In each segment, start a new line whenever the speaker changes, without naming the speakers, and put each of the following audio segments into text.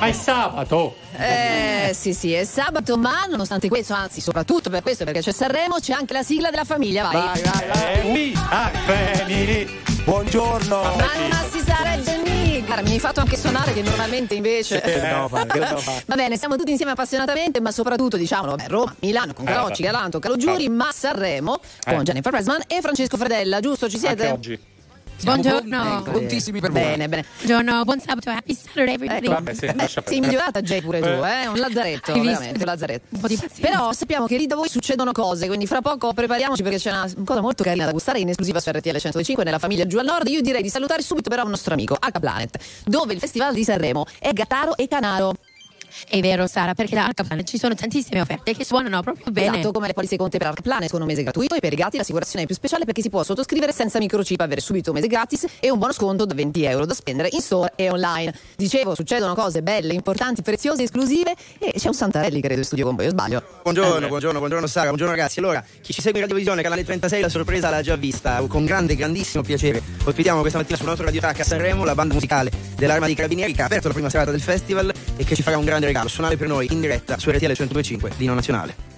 Ma è sabato!
Eh sì sì, è sabato, ma nonostante questo, anzi soprattutto per questo, perché c'è Sanremo, c'è anche la sigla della famiglia, vai!
Vai, vai, vai! Mi a family!
Buongiorno!
Ma non si sarebbe! Guarda, mi hai fatto anche suonare che normalmente invece...
Fare? Che devo fare?
Va bene, siamo tutti insieme appassionatamente, ma soprattutto diciamolo, beh, Roma, Milano con Carocci,
Eh,
Galanto, Calogiuri, ma Sanremo con
Eh.
Jennifer Pressman e Francesco Fredella, giusto? Ci siete?
Anche oggi.
Buongiorno.
Prontissimi per voi.
Bene, bene.
Buongiorno, buon sabato, happy Saturday everybody.
Ecco,
Vabbè, sì,
beh, sei migliorata Jay pure tu, eh? Un lazzaretto, veramente, un lazzaretto.
Un po' di pazienza.
Però sappiamo che lì da voi succedono cose, quindi fra poco prepariamoci perché c'è una cosa molto carina da gustare in esclusiva su RTL 105 nella famiglia giù al nord. Io direi di salutare subito però un nostro amico, H Planet, dove il Festival di Sanremo è Gattaro e Canaro.
È vero Sara, perché da Arcaplanet ci sono tantissime offerte che suonano proprio bene.
Esatto, come le polizze conte per Arc Planet con un mese gratuito e per i gatti l'assicurazione è più speciale perché si può sottoscrivere senza microchip, avere subito un mese gratis e un buono sconto da 20 euro da spendere in store e online. Dicevo, succedono cose belle, importanti, preziose, esclusive e c'è un Santarelli credo in studio con voi, o sbaglio?
Buongiorno, buongiorno, buongiorno Sara, buongiorno ragazzi. Allora, chi ci segue in radiovisione, canale 36, la sorpresa l'ha già vista. Con grande, grandissimo piacere. Ospitiamo questa mattina sul nostro Radio Track a Sanremo la banda musicale dell'Arma dei Carabinieri che ha aperto la prima serata del festival e che ci farà un grande regalo. Suonare per noi in diretta su RTL 125, Lino Nazionale.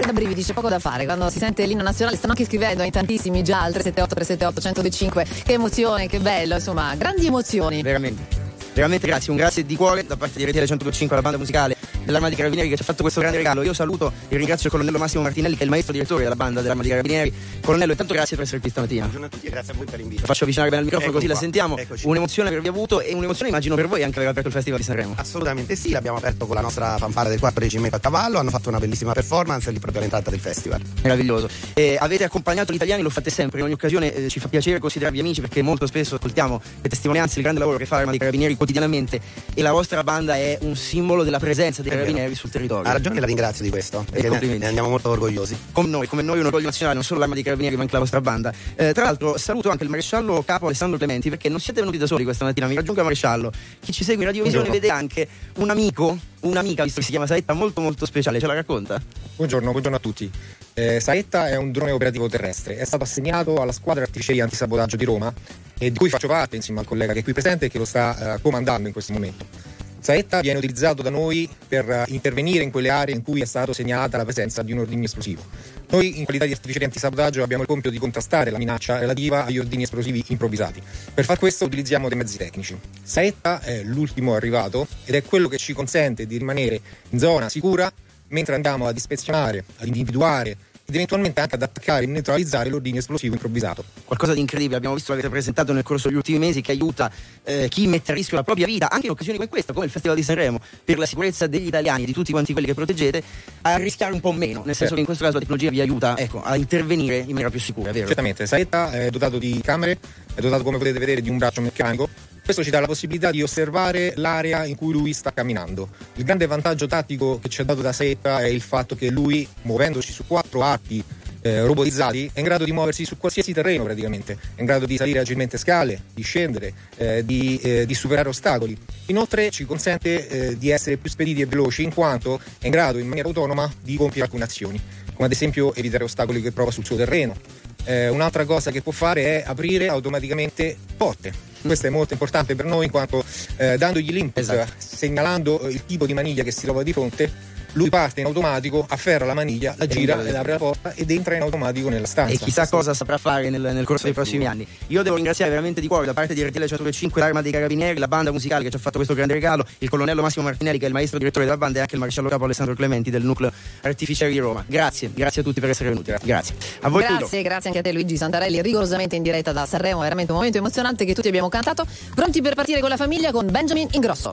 Sempre da brividi, c'è poco da fare. Quando si sente l'inno nazionale, stanno anche scrivendo in tantissimi già al 378 378 1025. Che emozione, che bello, insomma, grandi emozioni.
Veramente. Veramente grazie, un grazie di cuore da parte di RTL 125 alla banda musicale dell'Arma dei Carabinieri che ci ha fatto questo grande regalo. Io saluto e ringrazio il colonnello Massimo Martinelli che è il maestro direttore della banda dell'Arma dei Carabinieri. Colonnello, intanto grazie per essere qui stamattina.
Buongiorno a tutti e grazie a voi per l'invito.
Faccio avvicinare bene al microfono
Eccomi
così la
qua,
sentiamo.
eccoci.
Un'emozione per avervi avuto e un'emozione immagino per voi anche aver aperto il Festival di Sanremo.
Assolutamente sì, l'abbiamo aperto con la nostra fanfara del 4 reggimento a cavallo, hanno fatto una bellissima performance lì proprio all'entrata del festival.
Meraviglioso. E avete accompagnato gli italiani, lo fate sempre, in ogni occasione eh, ci fa piacere considerarvi amici perché molto spesso ascoltiamo le testimonianze del grande lavoro che fa l'Arma dei Carabinieri quotidianamente e la vostra banda è un simbolo della presenza dei. Carabinieri sul territorio.
Ha ragione, la ringrazio di questo, perché ne,
complimenti.
ne andiamo molto orgogliosi.
Come noi, come noi un orgoglio nazionale, non solo l'Arma dei Carabinieri ma anche la vostra banda. Eh, tra l'altro saluto anche il maresciallo capo Alessandro Clementi perché non siete venuti da soli questa mattina, mi raggiunga maresciallo. Chi ci segue in radiovisione vede anche un amico, un'amica, visto che si chiama Saetta, molto molto speciale, ce la racconta?
Buongiorno, buongiorno a tutti. Eh, Saetta è un drone operativo terrestre, è stato assegnato alla squadra artiglieria antisabotaggio di Roma e di cui faccio parte insieme al collega che è qui presente e che lo sta eh, comandando in questo momento. Saetta viene utilizzato da noi per eh, intervenire in quelle aree in cui è stato segnalata la presenza di un ordigno esplosivo. Noi, in qualità di artiglieria antisabotaggio, abbiamo il compito di contrastare la minaccia relativa agli ordini esplosivi improvvisati. Per far questo utilizziamo dei mezzi tecnici. Saetta è l'ultimo arrivato ed è quello che ci consente di rimanere in zona sicura mentre andiamo ad ispezionare, ad individuare ed eventualmente anche ad attaccare e neutralizzare l'ordine esplosivo improvvisato.
Qualcosa di incredibile, abbiamo visto l'avete presentato nel corso degli ultimi mesi che aiuta eh, chi mette a rischio la propria vita, anche in occasioni come questa, come il Festival di Sanremo, per la sicurezza degli italiani e di tutti quanti quelli che proteggete, a rischiare un po' meno, nel senso che in questo caso la tecnologia vi aiuta ecco, a intervenire in maniera più sicura, vero?
Certamente, Saetta è dotato di camere, è dotato come potete vedere di un braccio meccanico. Questo ci dà la possibilità di osservare l'area in cui lui sta camminando. Il grande vantaggio tattico che ci è dato da Saetta è il fatto che lui, muovendoci su quattro arti eh, robotizzati, è in grado di muoversi su qualsiasi terreno praticamente, è in grado di salire agilmente scale, di scendere, eh, di, eh, di superare ostacoli. Inoltre ci consente eh, di essere più spediti e veloci in quanto è in grado in maniera autonoma di compiere alcune azioni, come ad esempio evitare ostacoli che trova sul suo terreno. Eh, un'altra cosa che può fare è aprire automaticamente porte. Questo è molto importante per noi in quanto eh, dandogli l'input
Esatto.
segnalando il tipo di maniglia che si trova di fronte, lui parte in automatico, afferra la maniglia, la gira ed apre la porta ed entra in automatico nella stanza.
E chissà cosa saprà fare nel, nel corso dei prossimi anni. Io devo ringraziare veramente di cuore da parte di RTL 105 l'Arma dei Carabinieri, la banda musicale che ci ha fatto questo grande regalo, il colonnello Massimo Martinelli che è il maestro direttore della banda e anche il maresciallo capo Alessandro Clementi del nucleo artificieri di Roma. Grazie, grazie a tutti per essere venuti. Grazie. A voi.
Grazie, grazie anche a te Luigi Santarelli, rigorosamente in diretta da Sanremo, veramente un momento emozionante che tutti abbiamo cantato. Pronti per partire con la famiglia con Benjamin Ingrosso.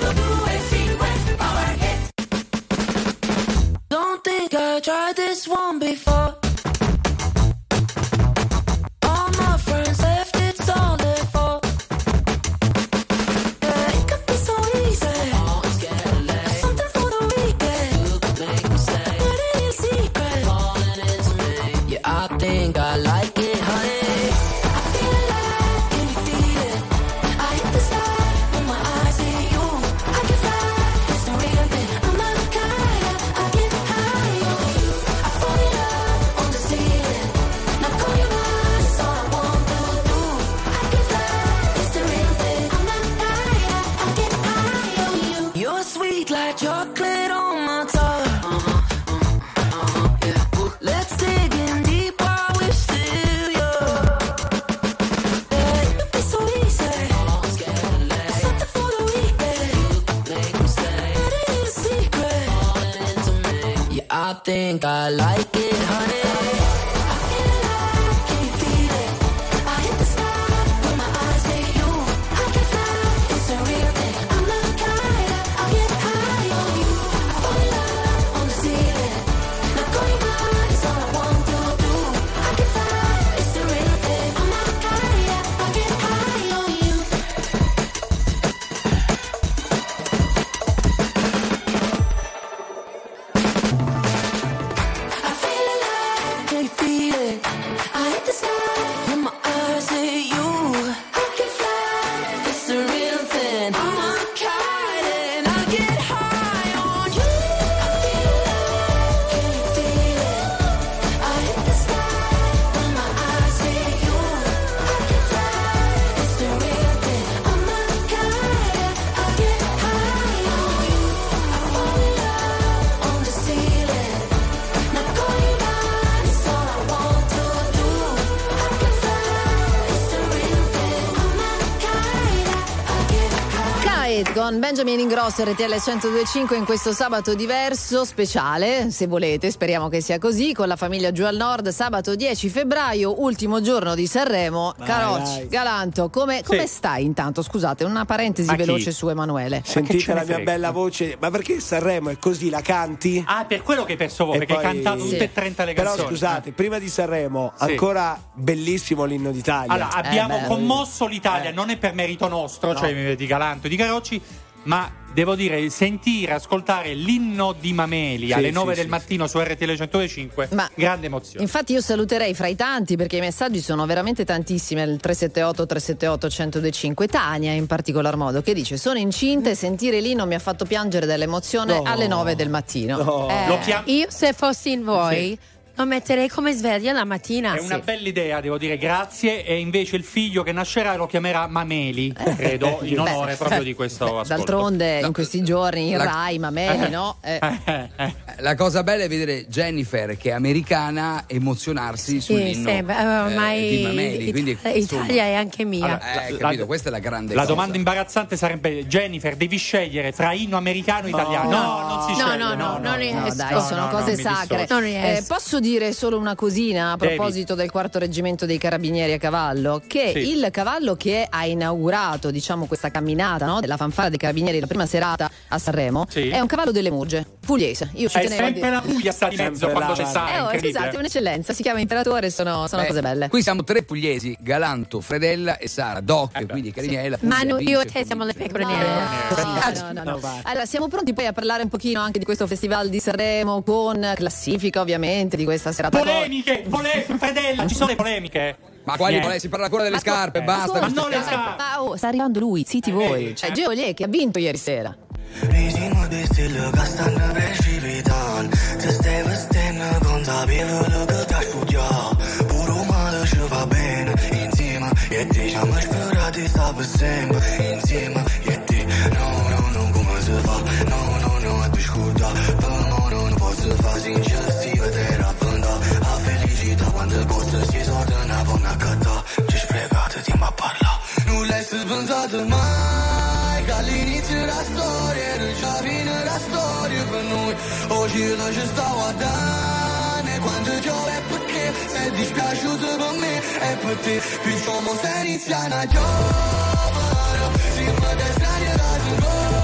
Don't think I tried this one before. Think I like it,
Benjamin Ingrosso RTL 1025 in questo sabato diverso, speciale, se volete, speriamo che sia così, con la famiglia giù al nord, sabato 10 febbraio, ultimo giorno di Sanremo. Carocci,
dai.
Galanto, come, come stai intanto? Scusate, una parentesi
Ma chi?
veloce su Emanuele.
Sentite la mia bella voce, ma perché Sanremo è così? La canti?
Ah, per quello che hai perso voi,
E
perché
poi-
hai cantato
Sì.
tutte e 30 le
Però
canzoni.
scusate, prima di Sanremo,
Sì.
ancora bellissimo l'inno d'Italia.
Allora, abbiamo
Eh,
commosso l'Italia, non è per merito nostro, cioè di Galanto e di Carocci, ma devo dire, sentire, ascoltare l'inno di Mameli
Sì,
alle
sì,
9
sì,
del mattino su RTL 105,
Ma-
grande emozione.
Infatti io saluterei fra i tanti perché i messaggi sono veramente tantissimi al 378 378 1025 Tania in particolar modo che dice sono incinta e sentire lì non mi ha fatto piangere dall'emozione
No.
alle 9 del mattino.
No.
Eh,
Lo chiam-
Io se fossi in voi lo metterei come sveglia la mattina.
È una bella idea, devo dire grazie. E invece il figlio che nascerà lo chiamerà Mameli, credo, in
beh,
onore proprio di questo ascolto.
D'altronde in questi giorni in
La-
Rai, Mameli, no? Eh,
Eh, eh.
La cosa bella è vedere Jennifer, che è americana, emozionarsi
Sì,
sull'inno
sì, beh, ormai
eh, di Mameli. Quindi,
Italia,
insomma,
Italia è anche mia.
Allora,
eh,
La-
capito,
la-
questa è la grande
La
cosa.
domanda imbarazzante sarebbe: Jennifer, devi scegliere tra inno americano e italiano. No, non si
No,
sceglie.
no, no, non riesco.
No, dai,
No,
sono
no,
cose sacre. posso dire solo una cosina a
Devi.
proposito del quarto reggimento dei carabinieri a cavallo? Che
Sì.
il cavallo che ha inaugurato, diciamo, questa camminata no, della fanfara dei carabinieri, la prima serata a Sanremo,
Sì.
è un cavallo delle Murge, pugliese. Io ci
È
tenevo
sempre la Puglia sta di mezzo quando c'è sta.
Eh,
È
oh, esatto, è un'eccellenza, si chiama Imperatore, sono, sono
Eh,
cose belle.
Qui siamo tre pugliesi, Galanto, Fredella e Sara, Doc, quindi Cariniella. Puglia,
Manu, io e te siamo le pecore
No. Allora, siamo pronti poi a parlare un pochino anche di questo festival di Sanremo con classifica ovviamente di questa serata.
Polemiche, polemiche, Fredella, ci sono le polemiche.
Ma quali polemiche? Si parla ancora delle scarpe,
eh,
basta.
ma non le scarpe.
Ma oh, sta arrivando lui, zitti voi.
Eh,
Cioè,
eh.
Geolier che ha vinto ieri sera.
Risimu de stilă ca stană precipitan Să stai vestene consapevole că te-aș putea Pur umană și va bene Insieme e văd mai Ca liniții la storie Deja vine la storia per noi. Oggi Ogilă ci stau a dane Quando giove perché sei dispiaciuto per me E per te. Qui siamo se inizia una giovane Si vede strani da singolo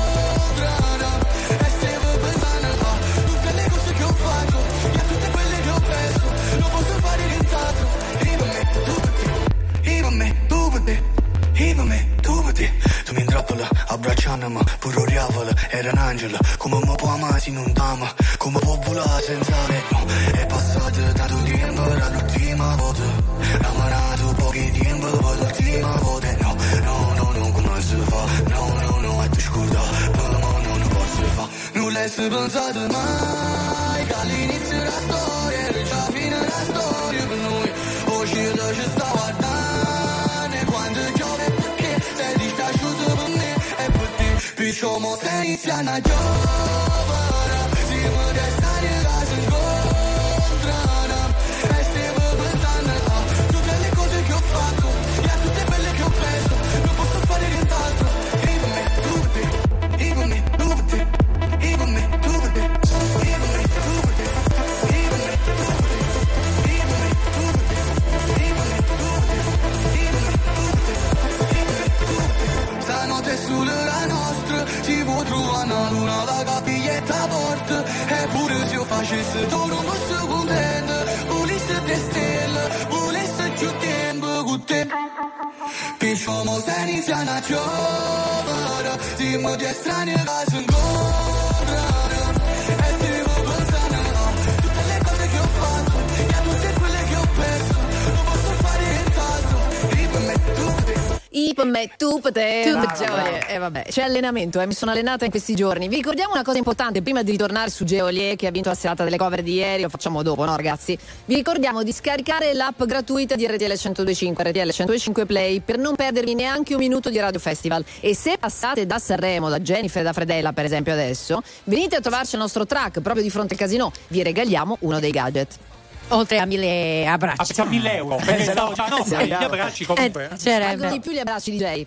me, tu mi intrappola, abbracciandomi, oriavola, era un angelo. Come mi può amare se non t'ama? Come può volare senza me? No, è passato tanto tempo dall'ultima volta. Lavorato pochi tempo poi l'ultima volta. No, no, no, no, come si fa? No, no, no, è tu scusa, però no, non posso fa. Non l'hai pensato mai, che all'inizio storia somos Haitiana, yo. tête. Hep bu düz faşist doğrumuz sürgünden. Polisi destel, polisi kütten bugütten. Pişmamız en isyanatçılar. Dimdi estrani gazın gol. Per me, tu.
Geolie, eh, vabbè, c'è allenamento, eh, mi sono allenata in questi giorni. Vi ricordiamo una cosa importante, prima di ritornare su Geolie che ha vinto la serata delle cover di ieri, lo facciamo dopo, no ragazzi? Vi ricordiamo di scaricare l'app gratuita di RTL 1025, RTL 1025 Play, per non perdervi neanche un minuto di Radio Festival. E se passate da Sanremo, da Jennifer e da Fredella, per esempio adesso, venite a trovarci il nostro track proprio di fronte al casino, vi regaliamo uno dei gadget.
Oltre a mille abbracci.
A 1000 euro. Perché stavo già no,
Sì,
gli
bravo.
abbracci comunque.
Eh, c'era-
Valgono di più gli abbracci DJ.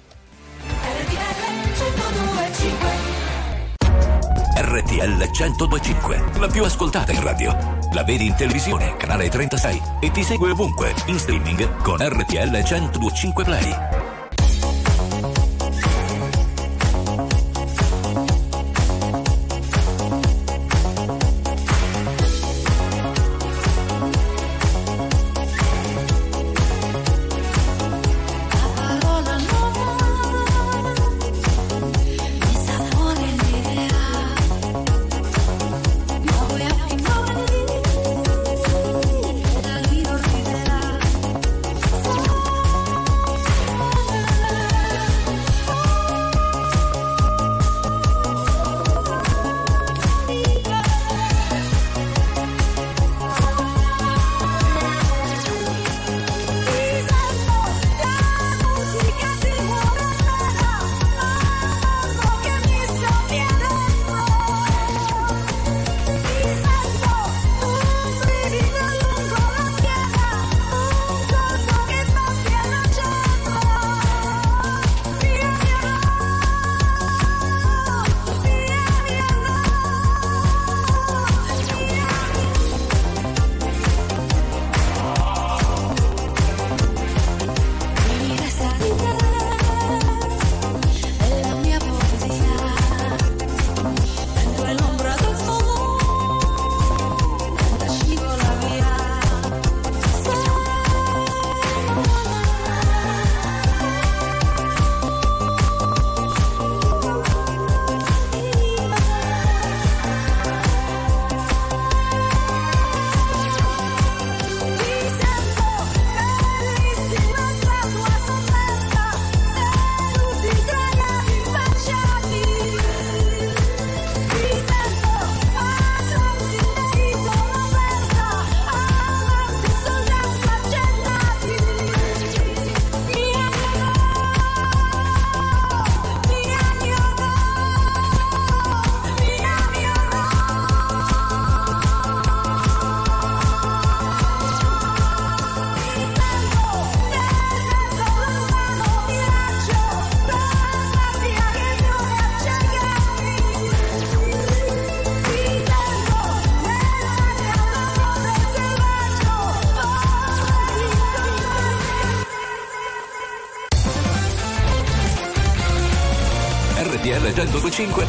RTL 1025, la più ascoltata in radio. La vedi in televisione, canale 36 e ti segue ovunque, in streaming con RTL 1025 Play.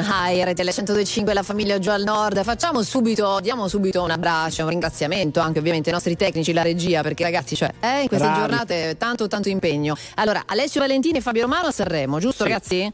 High, RTL 1025, la famiglia giù al nord. Facciamo subito, diamo subito un abbraccio, un ringraziamento anche ovviamente ai nostri tecnici, la regia, perché ragazzi, cioè, eh, in queste
Bravi.
giornate tanto tanto impegno. Allora, Alessio Valentini e Fabio Romano a Sanremo, giusto
Sì.
ragazzi?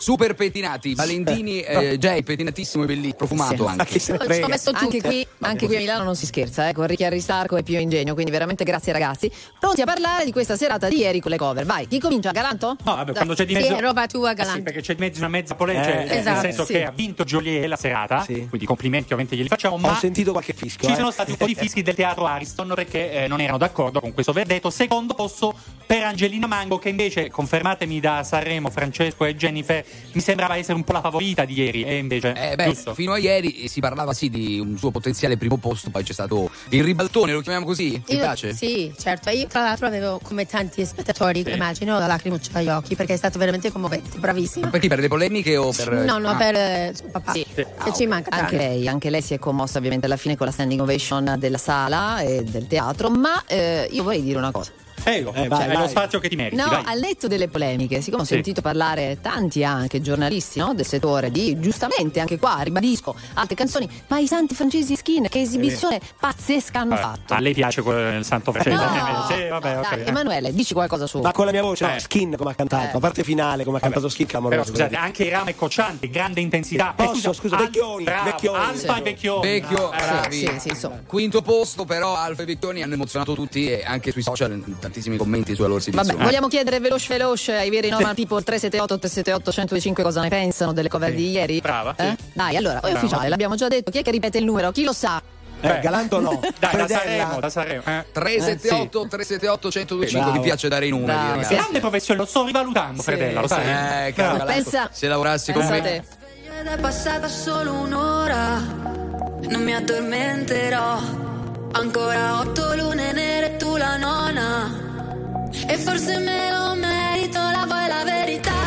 Super pettinati, Valentini, eh, Jay, pettinatissimo e bellissimo, profumato anche.
Ci ho messo anche qui, anche qui a Milano non si scherza, eh, con Ricchi Aristarco e Pio Ingegno, quindi veramente grazie ragazzi. Pronti a parlare di questa serata di ieri con le cover. Vai, chi comincia? Galanto?
No, vabbè, quando c'è di
Sì,
mezzo.
è roba tua,
Eh
Galante.
Sì, perché c'è di mezzo una mezza polemica,
Eh,
cioè, nel
esatto.
senso
Sì.
che ha vinto Joliet la serata, quindi complimenti ovviamente glieli facciamo, ma
Ho sentito qualche fischio.
ci
eh.
sono stati un po' di fischi del teatro Ariston perché eh, non erano d'accordo con questo verdetto. Secondo posto per Angelina Mango, che invece, confermatemi da Sanremo, Francesco e Jennifer, mi sembrava essere un po' la favorita di ieri, e invece,
Eh beh,
giusto?
fino a ieri si parlava sì di un suo potenziale primo posto, poi c'è stato il ribaltone, lo chiamiamo così? Ti
Io-
piace?
Sì, certo. Io tra l'altro avevo come tanti spettatori,
Sì.
immagino, la lacrimuccia agli occhi perché è stato veramente commovente, bravissima.
Per chi? Per le polemiche o per...
No, no,
Ah.
per eh, suo papà.
Sì.
Che ci manca tanto.
Anche lei, anche lei si è commossa ovviamente alla fine con la standing ovation della sala e del teatro, ma eh, io vorrei dire una cosa.
Prego,
Eh, vai,
è lo
vai.
spazio che ti meriti.
No,
vai.
al netto delle polemiche, siccome ho
Sì.
sentito parlare tanti anche giornalisti no, del settore di, giustamente anche qua, ribadisco, altre canzoni, ma i santi francesi skin, che esibizione pazzesca hanno fatto.
A lei piace quel- il santo francese?
No,
Sì, vabbè,
dai, Emanuele, dici qualcosa su.
Ma con la mia voce, no,
Eh.
Skin come ha cantato,
Eh.
a parte finale come ha cantato Skin
Però
clamoroso.
scusate, anche rame cocciante, grande intensità. Eh,
Posso, scusa,
Al-
Vecchioni,
bravo,
Vecchioni.
Alfa e Vecchioni.
Vecchio,
Eh,
bravi.
sì, sì, insomma.
Quinto posto, però Alfa e Vecchioni hanno emozionato tutti e anche sui social tantissimi commenti sulla loro esibizione.
Vabbè, vogliamo chiedere veloce veloce ai veri normal people 378 378 105 cosa ne pensano delle cover di ieri?
Brava,
Eh?
sì.
Dai, allora, è
Brava.
ufficiale, l'abbiamo già detto. Chi è che ripete il numero? Chi lo sa?
Eh, Galanto no.
Dai, da
Fredella.
Sanremo, da Sanremo. Eh.
378 378 1025
Bravo.
mi piace dare i numeri
Bravo,
ragazzi.
Grande professione, lo sto rivalutando, Fredella, lo sai?
Eh, Galanto,
Pensa-
se lavorassi con me
te.
È passata solo un'ora, non mi addormenterò. Ancora otto lune nere tu la nona. E forse me lo merito, la vuoi la verità?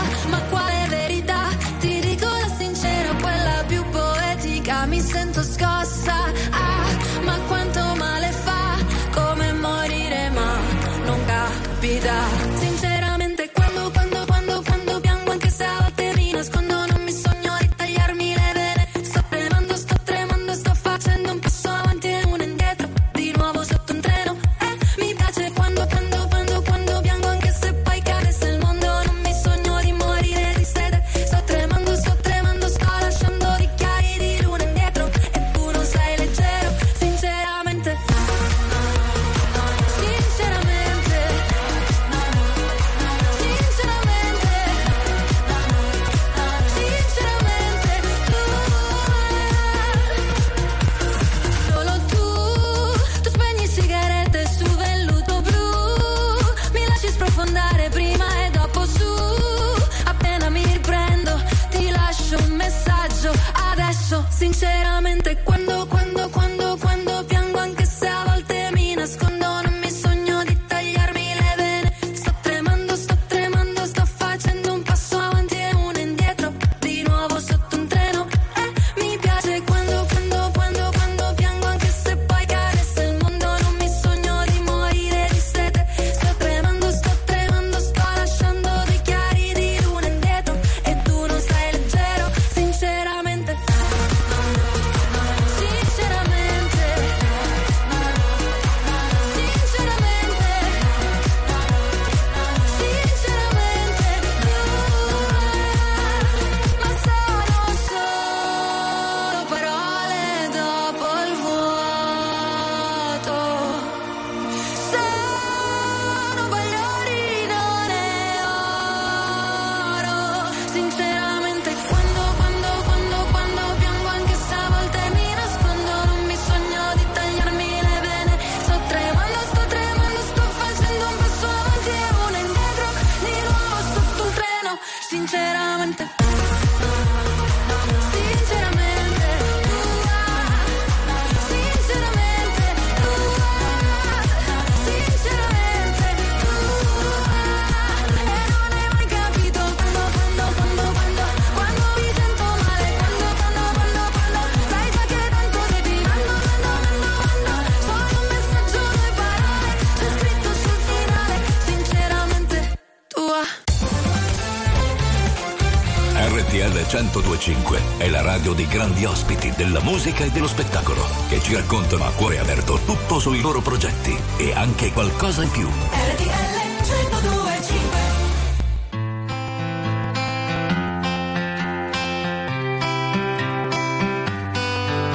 Grandi ospiti della musica e dello spettacolo che ci raccontano a cuore aperto tutto sui loro progetti e anche qualcosa in più.
RTL 1025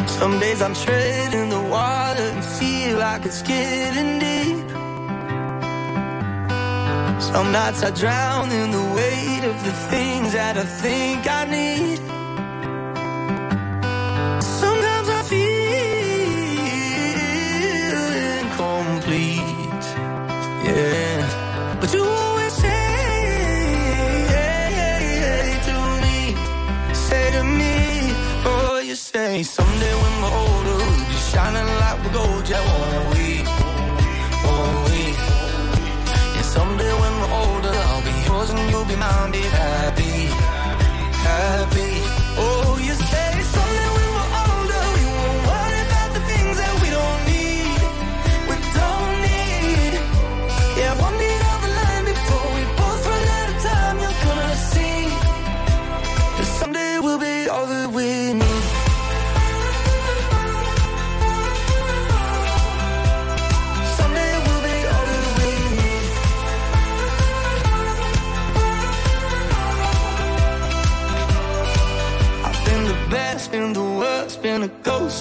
Some days I'm treading the water and feel like it's getting deep. Some nights I drown in the weight of the things that I think I need. Say someday when we're older, we'll be shining like we're gold, yeah, won't we? Won't we? Yeah, someday when we're older, I'll be yours and you'll be mine, be happy, happy.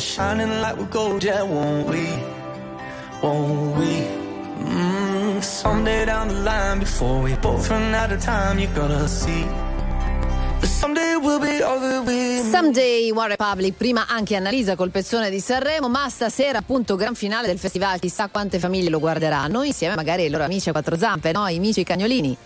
Be shining like we're gold, yeah, won't we? Won't we? Mm, someday down the line, before we both run out of time, you're gonna see. Someday
One Republic, prima anche Annalisa col pezzone di Sanremo, ma stasera appunto gran finale del festival, chissà quante famiglie lo guarderanno, insieme magari ai loro amici a quattro zampe, no? I amici cagnolini.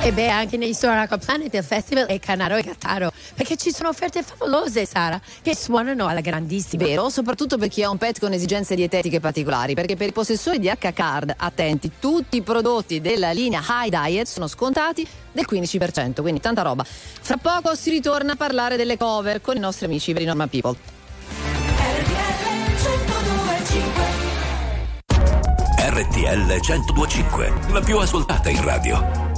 E beh, anche negli store Rock Planet il festival è Canaro e Cattaro, perché ci sono offerte favolose, Sara, che suonano alla grandissima.
Vero, soprattutto per chi ha un pet con esigenze dietetiche particolari, perché per i possessori di H-Card, attenti, tutti i prodotti della linea High Diet sono scontati del 15%, quindi tanta roba. Fra poco si ritorna a parlare delle cover con i nostri amici Very Normal People.
RTL 1025, la più ascoltata in radio.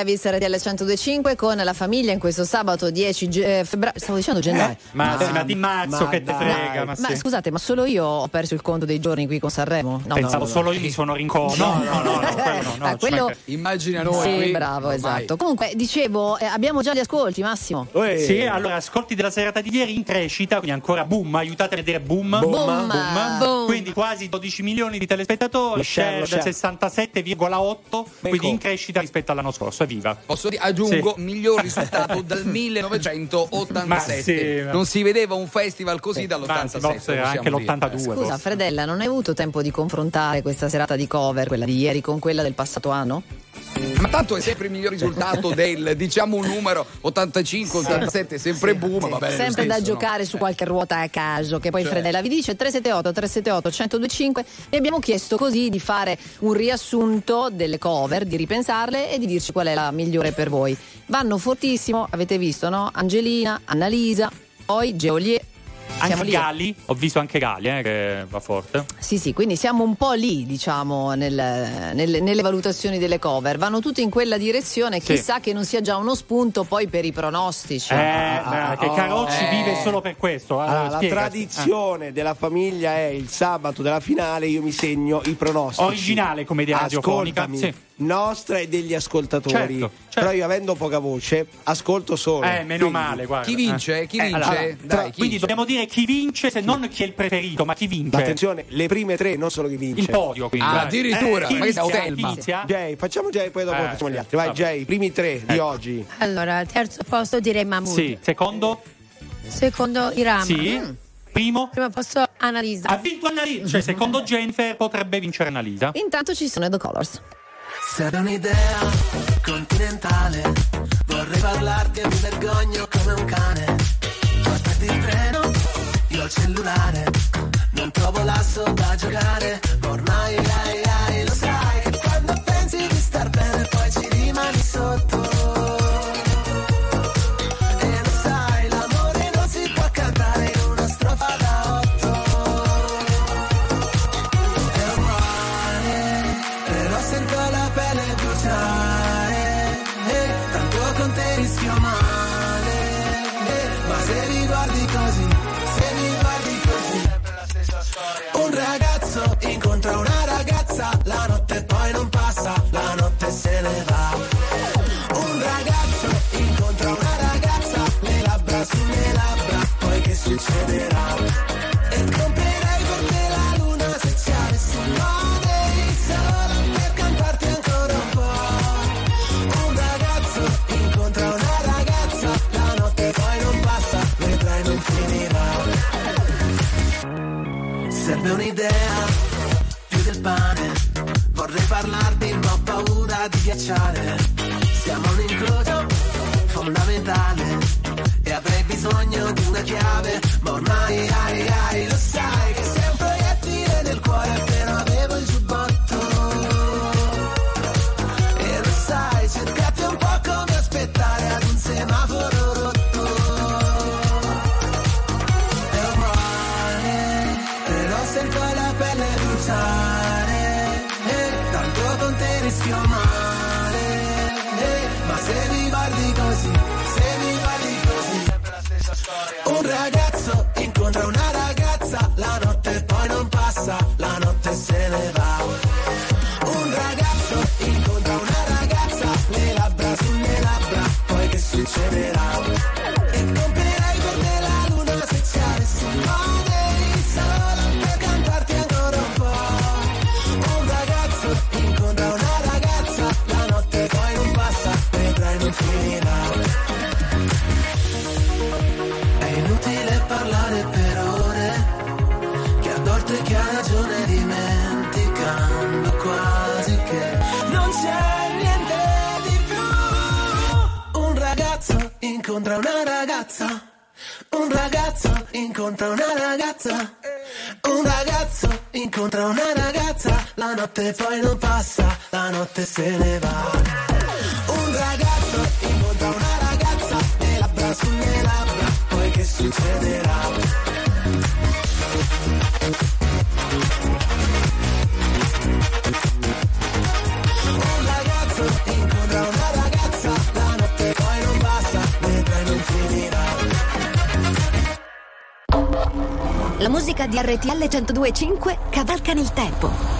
Kravitz, RTL 1025 con la famiglia in questo sabato 10 ge- eh, febbraio. Stavo dicendo gennaio.
Ma, sì, ma di marzo che te frega, ma,
Ma
sì.
scusate, ma solo io ho perso il conto dei giorni qui con Sanremo? No,
Pensavo
no, no.
solo io mi sono rincorso. No, no, no, no, quello no, no,
Ah, quello-
Immagina noi.
Sì,
qui,
bravo,
ormai.
esatto. Comunque, dicevo, eh, abbiamo già gli ascolti, Massimo.
Sì, allora ascolti della serata di ieri in crescita, quindi ancora boom, aiutate a vedere boom.
Boom. Boom. Boom.
Quindi quasi 12 milioni di telespettatori,
share,
share
lo
del
share.
67,8, quindi in crescita rispetto all'anno scorso, evviva.
Posso dire, aggiungo,
Sì.
miglior risultato dal 1987.
Ma sì, ma-
Non si vedeva un festival così dall'87.
Anzi, forse era anche
possiamo dire.
l'82.
Scusa, Fredella, non hai avuto tempo di confrontare questa serata di cover, quella di ieri, con quella del passato anno?
Ma tanto è sempre il miglior risultato del, diciamo un numero 85, 87, sempre boom, va bene. lo
Sempre da
stesso, no?
giocare su qualche ruota a caso, che poi
Cioè.
Fredella vi dice 378 378 1025 e abbiamo chiesto così di fare un riassunto delle cover, di ripensarle e di dirci qual è la migliore per voi. Vanno fortissimo, avete visto, no? Angelina, Annalisa, poi Geolier. Siamo
Anche
lì.
Gali, ho visto anche Gali eh, che va forte.
Sì, sì, quindi siamo un po' lì, diciamo, nel- nelle, nelle valutazioni delle cover. Vanno tutte in quella direzione,
Sì.
chissà che non sia già uno spunto poi per i pronostici.
Eh, beh, che Carocci
eh.
vive solo per questo. eh,
Allora, la tradizione della famiglia è il sabato della finale, io mi segno i pronostici.
Originale commedia radiofonica,
Ascoltami,
sì.
Nostra e degli ascoltatori.
Certo, certo.
Però io avendo poca voce, ascolto solo.
Eh, meno
Quindi-
male, guarda.
Chi vince? Chi
Eh,
vince?
allora,
Dai,
tra-
chi
quindi
vince?
dobbiamo dire chi vince, se non chi è il preferito, ma chi vince.
Ma attenzione, le prime tre, non solo chi vince.
Il podio, quindi.
Ah, addirittura,
chi
ma che?
Chi inizia?
Jay, facciamo Jay, poi dopo
Eh,
facciamo gli altri. Vai,
vabbè.
Jay, i primi tre di
Ecco.
oggi.
Allora, al terzo posto direi Mahmood.
Sì, secondo?
Secondo Iram.
Sì. Primo?
Primo posto Annalisa.
Ha vinto Annalisa. Cioè, secondo Jennifer potrebbe vincere Annalisa.
Intanto ci sono i The Colors.
Serve un'idea continentale Vorrei parlarti e mi vergogno come un cane. Tu aspetti il treno, io il cellulare Non trovo l'asso da giocare. Ma ormai ai, ai, lo sai Che quando pensi di star bene poi ci rimani sotto ghiacciare Siamo un incrocio fondamentale. E avrei bisogno di una chiave Ma ormai ai notte poi non passa, la notte se ne va Un ragazzo incontra una ragazza Le labbra sulle labbra, poi che succederà? La
musica di RTL 1025 cavalca nel tempo.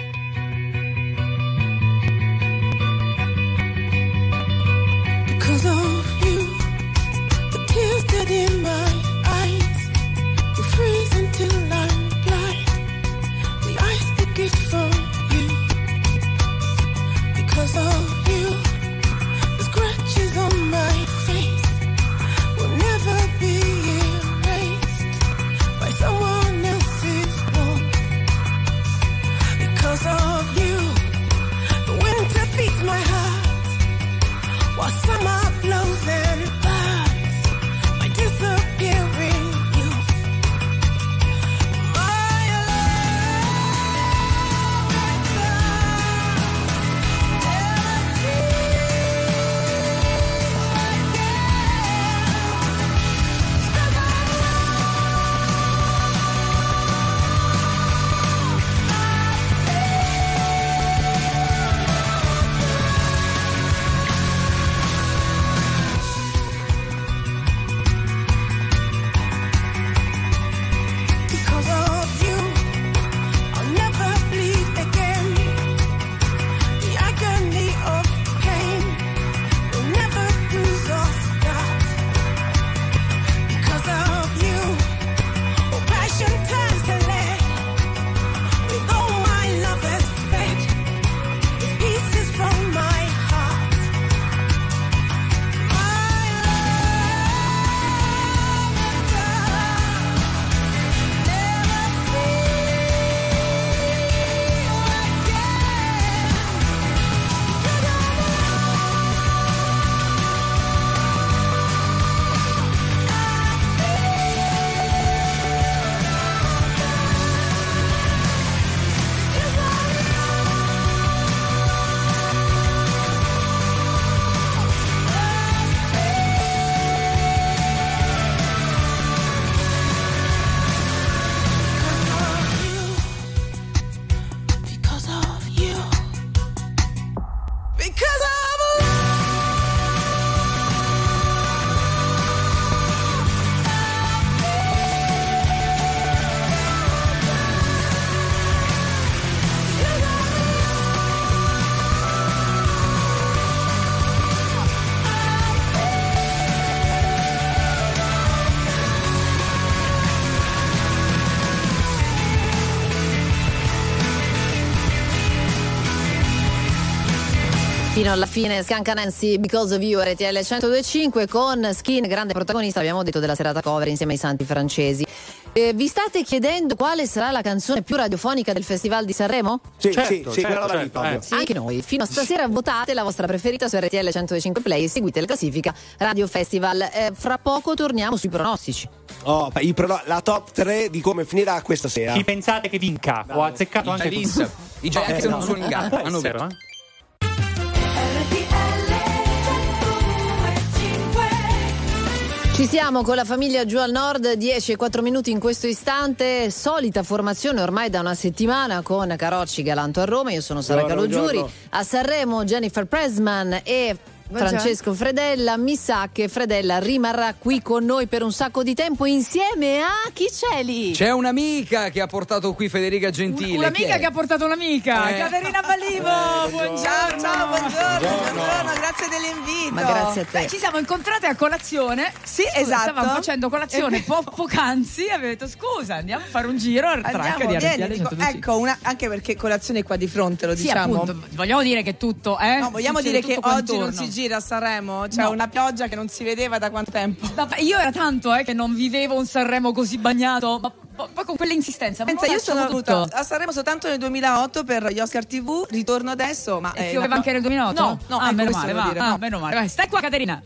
Fino alla fine Scanca Nancy Because of You RTL 1025 con Skin, grande protagonista, abbiamo detto, della serata cover insieme ai santi francesi. Eh, vi state chiedendo quale sarà la canzone più radiofonica del Festival di Sanremo?
Sì, Certo, sì, sì, certo, certo, eh.
Sì. Anche noi. Fino a stasera votate la vostra preferita su RTL 105 Play e seguite la classifica Radio Festival. Eh, fra poco torniamo sui pronostici.
Oh, i prono- la top 3 di come finirà questa sera.
Chi pensate che vinca? Ho azzeccato
I
anche.
I già- anche se non sono in gara, hanno vinto.
eh?
Ci siamo con la famiglia giù al nord, 10 e 4 minuti in questo istante, solita formazione ormai da una settimana con Carocci Galanto a Roma, io sono Sara
Buongiorno,
Calogiuri,
buongiorno.
a Sanremo Jennifer Presman e
Buongiorno.
Francesco Fredella, mi sa che Fredella rimarrà qui con noi per un sacco di tempo insieme a chi c'è lì?
C'è un'amica che ha portato qui Federica Gentile. Chi
Un'amica che ha portato un'amica,
Eh.
Caterina Ballivo. buongiorno.
Buongiorno, buongiorno, grazie dell'invito.
Ma grazie a te.
Beh, ci siamo incontrate a colazione.
Sì,
Scusa,
esatto.
Stavamo facendo colazione po- poc'anzi. Avete detto scusa, andiamo a fare un giro al track di RTL
dico,
125.
ecco, una, anche perché colazione è qua di fronte, lo
Sì,
diciamo.
appunto, vogliamo dire che tutto, eh?
No, vogliamo
Succede
dire che oggi non si gira a Sanremo? C'è
No.
una pioggia che non si vedeva da quanto tempo?
Vabbè, io era tanto eh, che non vivevo un Sanremo così bagnato, ma po- poi con quell'insistenza.
Pensa, io sono venuta
tutto.
a Sanremo soltanto nel 2008 per gli Oscar TV, ritorno adesso, ma...
E
eh,
pioveva
no.
anche nel 2008?
No, no,
ah,
ecco,
meno male, va. ah,
no.
meno male. Vai, stai qua, Caterina.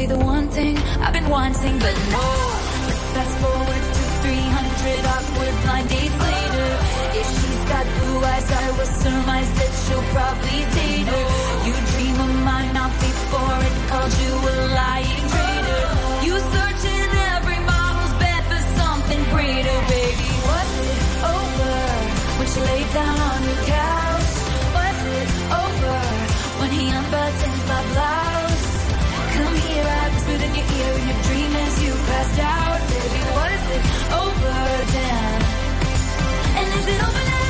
Say the one thing I've been wanting, but no. Let's fast forward to 300 awkward blind dates later. If she's got blue eyes, I will surmise that she'll probably date her. You dream of mine mouth before it called you a lying traitor. You search in every model's bed for something greater, baby. Was it over when she laid down on your couch? Over then? And is it over now?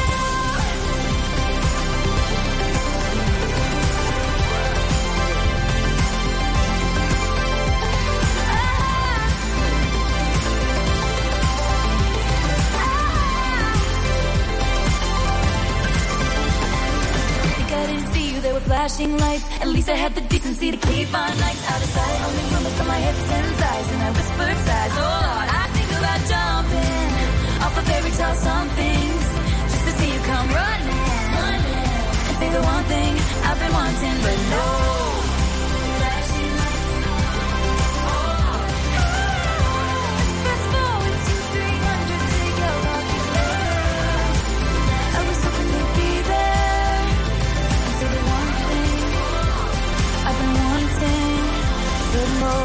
think I didn't see you, were flashing lights. At least I had the decency to keep my nights out of sight. Only rumors from my hips and thighs, and I whispered sighs. Oh about jumping off a fairy tale somethings just to see you come running, running and say the one thing I've been wanting, but no.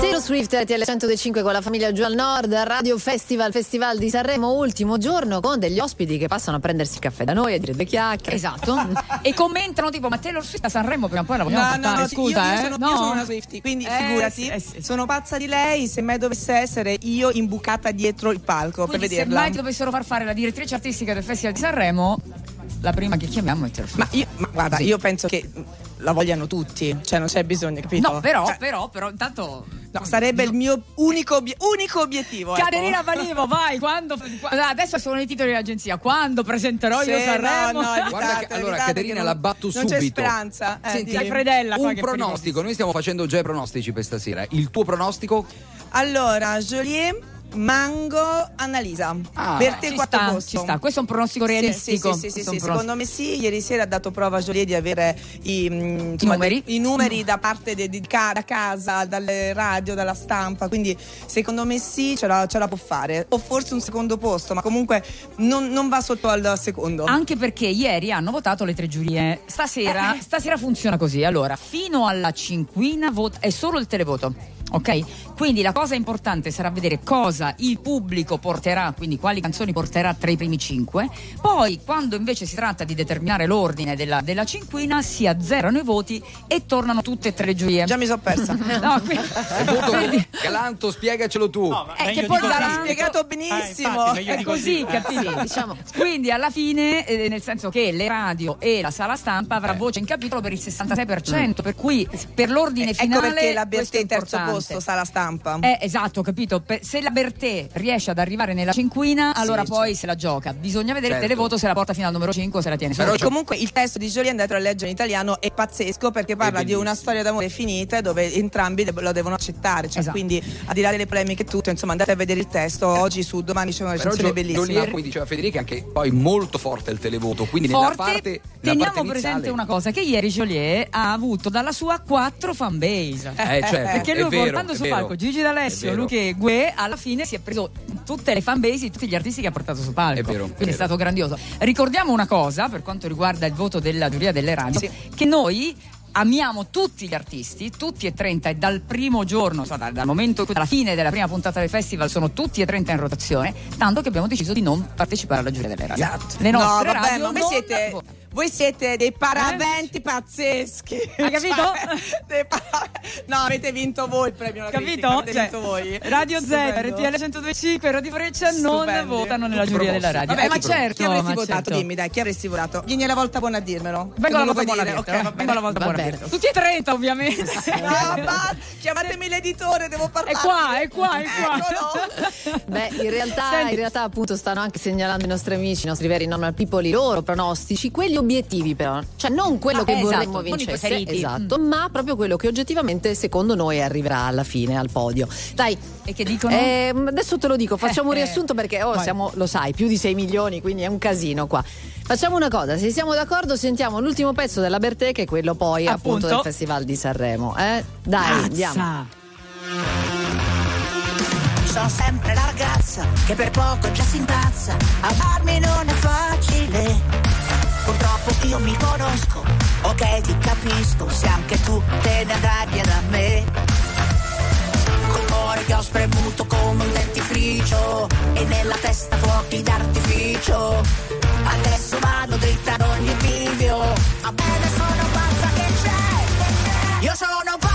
Taylor Swift RTL 105 con la famiglia giù al nord, Radio Festival, Festival di Sanremo, ultimo giorno con degli ospiti che passano a prendersi il caffè da noi a dire due chiacchiere.
Esatto. e commentano tipo, ma Taylor Swift a Sanremo prima o poi la vogliamo
No, no,
portare,
no,
scusa,
io, io
eh?
sono,
no.
io sono una Swiftie, quindi
Eh,
figurati,
sì, eh, sì.
sono pazza di lei, se mai dovesse essere io imbucata dietro il palco
Quindi
per
se
vederla.
mai ti dovessero far fare la direttrice artistica del Festival di Sanremo, la prima che chiamiamo è Taylor Swift.
Ma, io, ma guarda, io penso che la vogliano tutti, cioè non c'è bisogno, capito?
No, però,
Cioè,
però, però, intanto...
no, sarebbe il mio unico, obie- unico obiettivo. ecco.
Caterina Valivo, vai, quando... qua- Adesso sono i titoli dell'agenzia, quando presenterò
Sì,
io
no,
Sanremo?
no, evitate,
Guarda che- allora, Caterina la batto
Non c'è
subito.
speranza. Eh,
Senti.
Fredella,
un pronostico, noi stiamo facendo già i pronostici per stasera. Il tuo pronostico?
Allora, Joliet, Mango, Annalisa.
Ah.
per te
Ci
quattro
sta,
posto.
ci sta. Questo è un pronostico realistico.
Sì, sì, sì, secondo me sì. Ieri sera ha dato prova a Joliet di avere i, mm, insomma,
numeri?
i numeri da parte di, ca- da casa, dalle radio, dalla stampa. Quindi secondo me sì, ce la, ce la può fare. O forse un secondo posto, ma comunque non, non va sotto al secondo.
Anche perché ieri hanno votato le tre giurie. Stasera,
Eh.
stasera funziona così. Allora, fino alla cinquina vot- è solo il televoto. Ok? Quindi la cosa importante sarà vedere cosa il pubblico porterà, quindi quali canzoni porterà tra i primi cinque. Poi, quando invece si tratta di determinare l'ordine della, della cinquina, si azzerano i voti e tornano tutte e tre le giurie.
Già mi sono persa.
No, quindi-
voto Galanto, spiegacelo tu.
Eh, che poi l'ha
così.
spiegato benissimo.
infatti, meglio
È così,
Eh.
capito?
diciamo.
Quindi alla fine, eh, nel senso che le radio e la sala stampa avrà
Eh.
voce in capitolo per il 66%, per cui per l'ordine
Ecco
finale
perché la Bertè
è
in terzo posto, sa la stampa.
Eh, esatto, capito. Per- se la Bertè riesce ad arrivare nella cinquina, allora
Sì,
poi se la gioca. Bisogna vedere
Certo.
il televoto se la porta fino al numero 5 o se la tiene
Però
Comunque il testo di Jolie andatelo a leggere in italiano è pazzesco perché parla di una storia d'amore finita dove entrambi lo devono accettare. Cioè,
Esatto.
Quindi al di là delle polemiche e tutto, insomma andate a vedere il testo oggi su domani c'è una
Però
recensione bellissima.
Joliet, come diceva Federica, è anche poi molto forte il televoto. Quindi nella
Forte,
parte, nella
teniamo
parte
presente
iniziale-
una cosa: che ieri Joliet ha avuto dalla sua quattro fanbase.
Eh, certo,
Perché lui portando
è
su
vero.
palco Gigi
È
D'Alessio. Luche e Gue, alla fine si è preso tutte le fanbase, tutti gli artisti che ha portato su palco.
È vero, è
Quindi è,
vero.
stato grandioso. Ricordiamo una cosa per quanto riguarda il voto della giuria delle radio: che noi. Amiamo tutti gli artisti, tutti e 30 e dal primo giorno, insomma, dal, dal momento alla fine della prima puntata del festival sono tutti e 30 in rotazione, tanto che abbiamo deciso di non partecipare alla giuria delle radio.
Esatto.
Le
no,
nostre
vabbè,
radio
ma voi siete. Voi siete dei paraventi pazzeschi.
Hai capito?
Cioè, para- No, avete vinto voi il premio alla critica,
Capito?
avete
Cioè,
vinto voi.
Radio Z. RTL 1025 e Radio Freccia non votano nella giuria della radio.
Vabbè,
Eh, ma
chi-
certo,
Chi avresti votato?
certo.
Dimmi, dai, chi avresti votato? Vieni la volta buona a dirmelo.
Vengo la volta buona a
dire?
dirtelo,
Ok, va
vengo la volta
Va
buona a. Tutti e 30 ovviamente.
No. Chiamatemi l'editore, devo parlare.
È qua, è qua, è qua.
Beh, in realtà, in realtà appunto stanno anche segnalando i nostri amici, i nostri veri normal people, i loro pronostici, quelli obiettivi però, cioè non quello
Ah,
che
eh,
vorremmo
esatto, i
vincesse, esatto, ma proprio quello che oggettivamente secondo noi arriverà alla fine al podio. Dai,
e che dicono?
Ehm, adesso te lo dico, facciamo un
Eh,
riassunto perché oh, siamo, lo sai, più di 6 milioni, quindi è un casino qua. Facciamo una cosa, se siamo d'accordo sentiamo l'ultimo pezzo della Bertè che è quello poi appunto,
Appunto.
del Festival di Sanremo. Eh? Dai, andiamo.
Sono sempre la ragazza che per poco già si incazza. Amarmi non è facile. Purtroppo io mi conosco. Ok, ti capisco. Se anche tu te ne andrai da me. Col cuore che ho spremuto come un dentifricio. E nella testa fuochi d'artificio. Adesso vado dritta ad ogni bivio. A bene sono pazza che c'è. Io sono pazza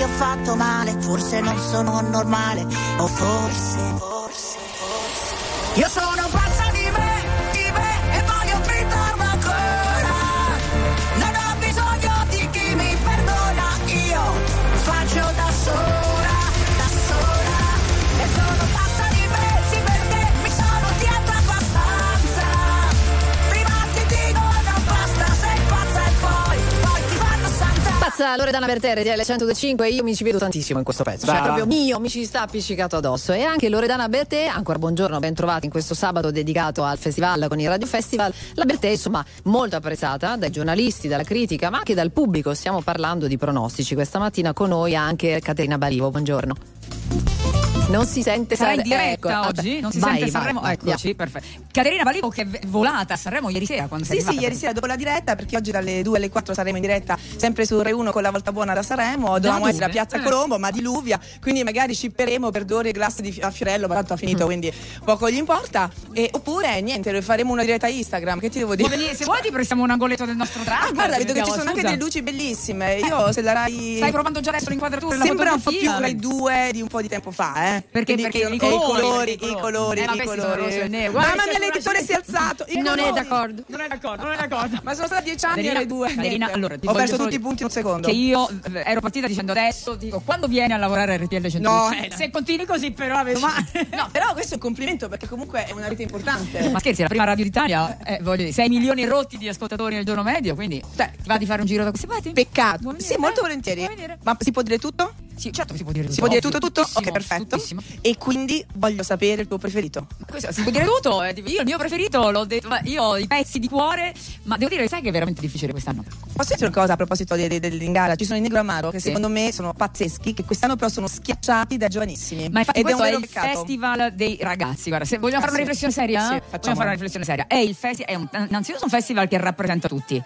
ti ho fatto male, forse non sono normale, o forse, forse, forse. Io sono Pazza
Loredana Bertere, RTL 105 io mi ci vedo tantissimo in questo pezzo, cioè proprio mio, mi ci sta appiccicato addosso e anche Loredana Bertè, ancora buongiorno, ben trovati in questo sabato dedicato al festival con il Radio Festival. La Bertè insomma molto apprezzata dai giornalisti, dalla critica, ma anche dal pubblico. Stiamo parlando di pronostici. Questa mattina con noi anche Caterina Balivo, buongiorno. Non si sente
Sarà in diretta
ecco,
oggi? Non si
vai,
sente
vai,
Sanremo?
vai,
Eccoci, perfetto. Caterina Balivo che è volata a Sanremo ieri sera quando
Sì,
sei
sì, ieri sera dopo la diretta, perché oggi dalle 2 alle 4 saremo in diretta sempre su Rai 1 con la volta buona da Sanremo. Dovevamo
dove?
essere a Piazza
Eh.
Colombo, ma diluvia, quindi magari cipperemo per due ore il glass di a Fiorello, ma tanto ha
Mm.
finito, quindi poco gli importa. E, oppure niente, faremo una diretta Instagram, che ti devo dire?
Venire- se vuoi ti prestiamo un angoletto del nostro tracker.
Ah, guarda, vedo che ci sono anche
scusa.
delle luci bellissime. Io se la Rai.
Stai provando già adesso l'inquadratura
Sembra un po' più Rai 2 di un po' di tempo fa, eh.
Perché-
Quindi
perché
io-
i colori,
i colori, i colori,
Eh, ma
i
sono
colori.
nero. Guarda
Mamma mia, l'editore si è alzato. i
Non è
colori.
d'accordo.
Non è d'accordo, non è d'accordo.
Ma sono stati dieci anni alle due.
Caterina,
niente.
allora,
Ho perso tutti i punti in un secondo.
Che io eh, ero partita dicendo adesso, dico, quando vieni a lavorare a RTL 100?
No.
se continui così però avevi...
Ma, no, però questo è un complimento perché comunque è una rete importante.
Ma scherzi, la prima radio d'Italia, eh, voglio dire, 6 milioni rotti di ascoltatori nel giorno medio, quindi
Cioè,
ti va di fare un giro da questi parti?
Peccato.
Venire?
Sì, molto volentieri. Ma si può dire tutto?
Sì, certo che si può dire tutto.
Si può dire tutto, tutto? Ok, perfetto.
Tuttissimo.
E quindi voglio sapere il tuo preferito.
Questo si può dire tutto. eh, Io il mio preferito l'ho detto, io ho i pezzi di cuore, ma devo dire, sai che è veramente difficile quest'anno.
Posso dire una cosa a proposito di- di- dell'ingara? Ci sono i Negro Amaro che
Sì.
secondo me sono pazzeschi, che quest'anno però sono schiacciati dai giovanissimi.
Ma infatti
Ed è un
questo è,
vero
il
peccato.
festival dei ragazzi. Guarda, se vogliamo fare una riflessione seria?
Sì,
vogliamo
facciamola.
fare una riflessione seria. È il festi- è un, innanzitutto un festival che rappresenta tutti.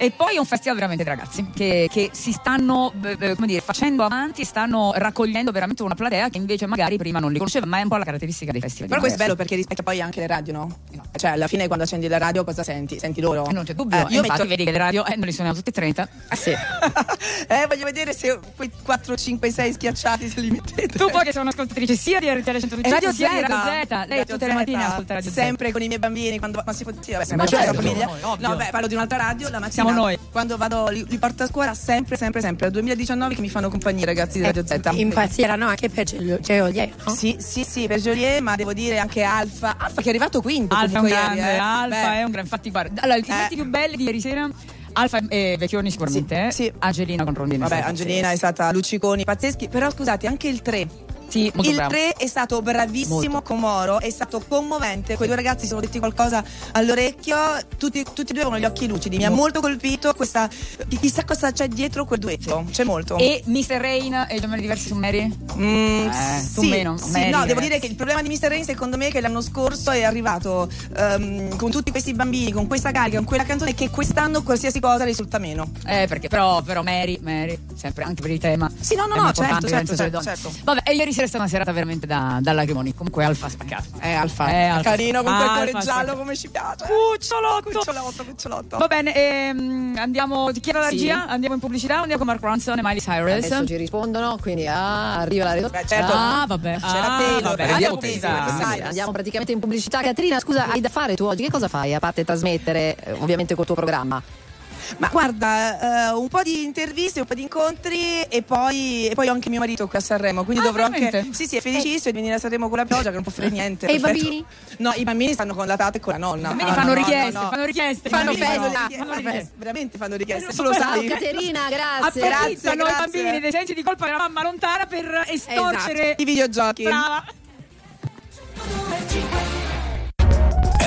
E poi è un festival veramente di ragazzi che, che si stanno eh, eh, come dire, facendo avanti stanno raccogliendo veramente una platea che invece magari prima non li conosceva, ma è un po' la caratteristica dei festival.
Però questo è bello perché rispecchia poi anche le radio, no? Cioè, alla fine quando accendi la radio cosa senti? Senti loro.
Non c'è dubbio,
Eh,
io
metto...
vedi che le radio eh, non li suoniamo tutti e 30.
Sì. eh, voglio vedere se quei 4, 5, 6 schiacciati se li mettete.
Tu poi che sei un'ascoltatrice sia di RTL 125
E Radio
sia di. Radio Z. Lei tutte le mattine ascolta Radio Z.
Sempre con i miei bambini quando ma si può sì, vabbè, sempre con la
certo.
famiglia.
Noi, ovvio.
no, beh, parlo di un'altra radio, la mattina.
Siamo noi.
Quando vado li, li porto a scuola sempre sempre sempre dal 2019 che mi fanno compagnia i ragazzi di Radio Z.
Impazziranno anche per Geo- Geolier, no?
Sì, sì, sì, per Joliet, ma devo dire anche Alfa. Alfa che è arrivato quinto
Alfa è un grande,
ieri, eh.
Alfa
Beh.
è un grande. Infatti, guarda, allora, i pezzi più belli di ieri sera. Alfa e Vecchioni sicuramente. eh. Angelina con Rondine.
Vabbè, Angelina è stata Luciconi, pazzeschi, però scusate, anche il 3.
Sì, molto
il
bravo.
3 è stato bravissimo
Molto.
con Moro, è stato commovente. Quei due ragazzi si sono detti qualcosa all'orecchio, tutti, tutti e due avevano gli occhi lucidi. Mi ha molto colpito questa. Chissà cosa c'è dietro quel duetto. C'è molto.
E Mr. Rain e i gemelli diversi su Mary?
Mm,
Eh, tu
sì,
meno.
sì,
Mary,
no, devo
ragazzi.
dire che il problema di Mr. Rain secondo me è che l'anno scorso è arrivato ehm, con tutti questi bambini, con questa carica, con quella canzone che quest'anno qualsiasi cosa risulta meno.
Eh, perché però, però Mary, Mary, sempre anche per il tema.
Sì, no, no, no, certo, certo,
violenza sulle
certo.
Vabbè, e ieri sera è stata una serata veramente da, da lacrimoni. Comunque Alfa spaccato.
È Alfa.
È Alfa.
Carino con quel cuore giallo come ci piace.
Cucciolotto.
Cucciolotto, cucciolotto.
Va bene, ehm, andiamo. Ti chiedo la
Sì.
regia? Andiamo in pubblicità andiamo con Mark Ronson e Miley Cyrus?
Adesso ci rispondono, quindi ah, arriva la redo-
certo.
Ah, vabbè.
C'era
Ah, vabbè.
andiamo
pubblicità.
Andiamo praticamente in pubblicità. Caterina, scusa, hai da fare tu oggi? Che cosa fai a parte trasmettere, eh, ovviamente col tuo programma?
Ma guarda, eh, un po' di interviste, un po' di incontri e poi, e poi ho anche mio marito qui a Sanremo, quindi
Ah,
dovrò
veramente?
anche... Sì, sì, è felicissimo di venire a Sanremo con la pioggia che non può fare niente.
E i
perfetto.
bambini?
No, i bambini stanno con la tata e con la nonna.
I bambini
Ah,
fanno
no,
richieste,
no, no.
fanno richieste.
Fanno
i bambini
fanno richieste,
fanno richieste.
veramente fanno richieste, tu lo sai.
Caterina, grazie.
Approfittano
Grazie,
i bambini dei sensi di colpa della mamma lontana per estorcere
Esatto, I videogiochi.
Brava.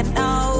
anake, no,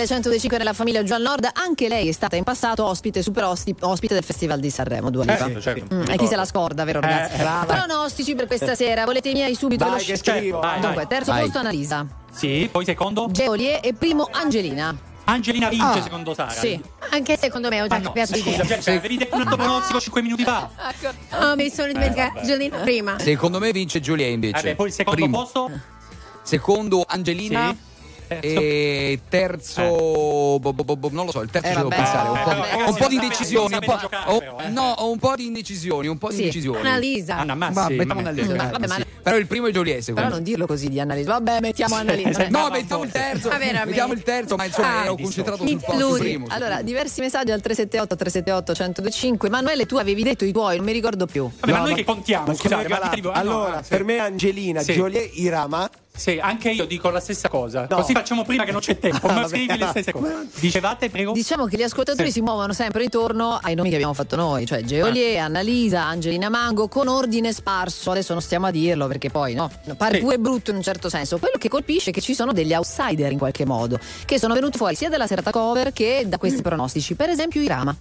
RTL 125 nella famiglia Giovanni Nord, anche lei è stata in passato ospite, super ospite del Festival di Sanremo, Dua Lipa.
Eh, certo,
Mm, e chi se la scorda, vero ragazzi?
Eh, brava.
Pronostici per questa sera, volete i miei subito?
Vai,
Lo
che
sc-
scrivo. Vai,
Dunque, terzo
Vai.
posto Annalisa,
Sì, poi secondo?
Geolie e primo Angelina.
Angelina vince
Ah,
secondo Sara.
sì.
Anche secondo me ho già
Ah, no, scusa,
idea.
Jessica, avevi detto un altro pronostico 5 minuti fa.
Oh, mi sono dimenticata Giolina prima.
Secondo me vince Giulia invece.
Vabbè, poi il secondo
Primo.
posto?
Secondo Angelina.
Sì.
E terzo, bo- bo- bo- bo- non lo so, il terzo
Eh,
ci devo pensare. Un po',
Eh,
di-
ragazzi,
un po' di indecisioni.
non
Un po',
giocare, però, eh.
no, ho un po' di indecisioni. Un po' di
Sì.
indecisioni.
Annalisa.
Anna Massi.
Vabbè, mettiamo. Annalisa.
Vabbè, ma-
sì. Però il primo è Giulia, secondo
Però non dirlo così di Annalisa. Vabbè, mettiamo Annalisa.
No, mettiamo il terzo.
Ma?
Mettiamo il terzo, ma insomma
Ah,
ero concentrato sul, po- sul primo.
Allora, diversi messaggi al 378 378 1025. Manuele, tu avevi detto i tuoi, non mi ricordo più.
Vabbè, ma
No,
noi
ma-
che contiamo?
ma
Scusate, ma
allora,
sì.
per me Angelina,
Sì.
Jolie, Irama.
Sì, anche io dico la stessa cosa.
No.
Così facciamo prima che non c'è tempo. Ma
Vabbè.
scrivi le stesse cose. Dicevate, prego?
Diciamo che gli ascoltatori
Sì.
si muovono sempre intorno ai nomi che abbiamo fatto noi, cioè Geolie,
Ah.
Annalisa, Angelina Mango, con ordine sparso. Adesso non stiamo a dirlo perché poi no, pare
Sì.
pure brutto in un certo senso. Quello che colpisce è che ci sono degli outsider in qualche modo, che sono venuti fuori sia dalla serata cover che da questi pronostici. Per esempio Irama.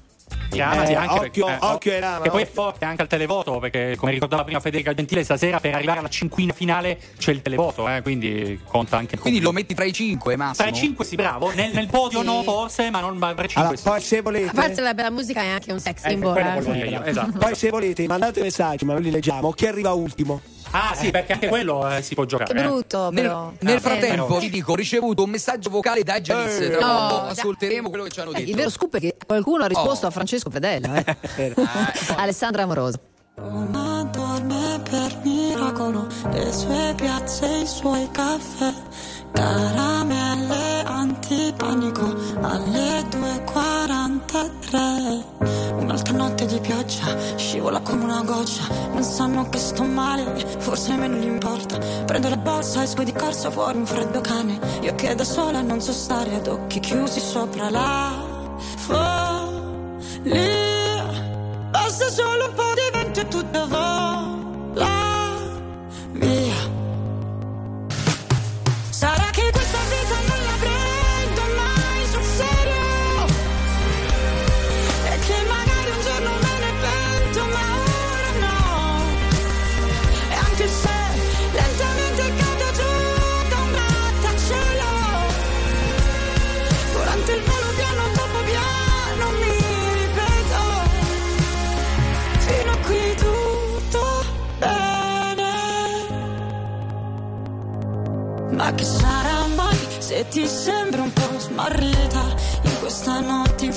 Irama,
Eh,
sì, anche
occhio-
perché,
occhio Irama,
Che poi è forte anche al televoto, perché come ricordava prima Federica Gentile, stasera per arrivare alla cinquina finale c'è il televoto, eh, quindi conta anche
Quindi lo metti tra i cinque, Massimo?
Tra i cinque sì, bravo. Nel, nel podio
Sì.
no, forse, ma non ma tra i cinque
Allora,
sì.
poi se
A
volete.
parte la bella musica è anche un sex
Eh,
symbol. eh.
esatto.
Poi se volete mandate messaggi, ma noi li leggiamo. Chi arriva ultimo?
Ah, sì, perché anche quello eh, si può giocare.
Che
eh.
brutto,
Nel,
però.
nel
Ah,
frattempo ti dico, ho ricevuto un messaggio vocale da Janice.
Eh,
Tra
no,
ascolteremo quello che ci hanno
Eh,
detto.
il vero scoop è che qualcuno ha risposto
Oh.
a Francesco Fedele. eh. Alessandra Amoroso.
Roma dorme per miracolo, le sue piazze, i suoi caffè, caramelle antipanico alle 2.43. Un'altra notte di pioggia, scivola come una goccia, non sanno che sto male, forse nemmeno gli importa. Prendo la borsa, esco di corsa fuori un freddo cane, io che da sola non so stare ad occhi chiusi sopra la follia. Basta solo un po' di vento e tutto vola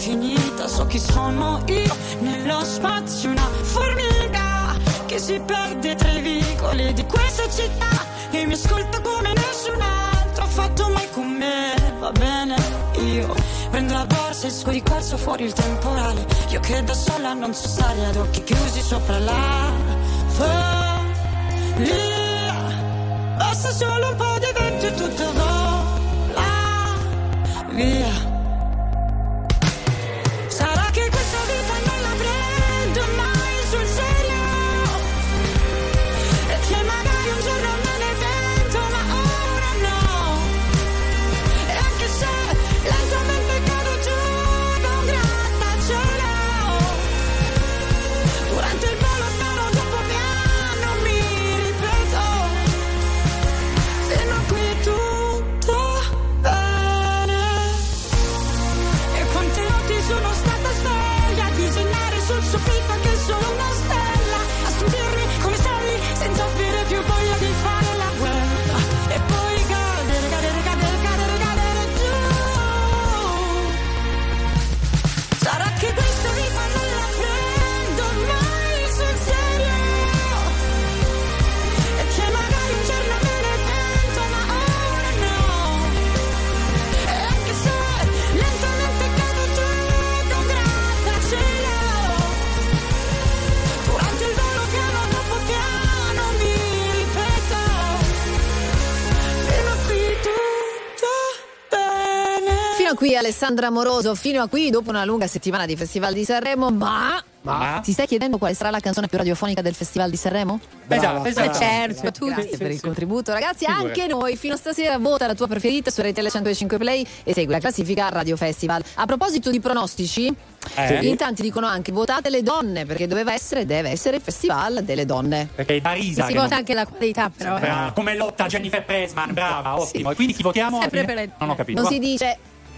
infinita so chi sono io. Nello spazio una formica che si perde tra i vicoli di questa città. E mi ascolta come nessun altro ha fatto mai con me. Va bene io prendo la borsa esco di corso fuori il temporale. Io che da sola non so stare ad occhi chiusi sopra la follia. Basta solo un po' di vento e tutto vola via
Alessandra Moroso, fino a qui dopo una lunga settimana di Festival di Sanremo, ma...
Ma?
Ti stai chiedendo quale sarà la canzone più radiofonica del Festival di Sanremo?
Esatto, esatto.
certo, Grazie per il contributo, ragazzi.
Figurati.
Anche noi fino stasera vota la tua preferita su RTL 105 Play e segui la classifica Radio Festival. A proposito di pronostici,
Eh?
in tanti dicono anche votate le donne perché doveva essere, deve essere il Festival delle donne.
Perché è Marisa
Si vota
non-
anche la qualità, però.
Brava, come lotta Jennifer Presman, brava, ottimo. E quindi chi votiamo? alla
Sempre
fine?
per le-
Non ho capito.
Non si dice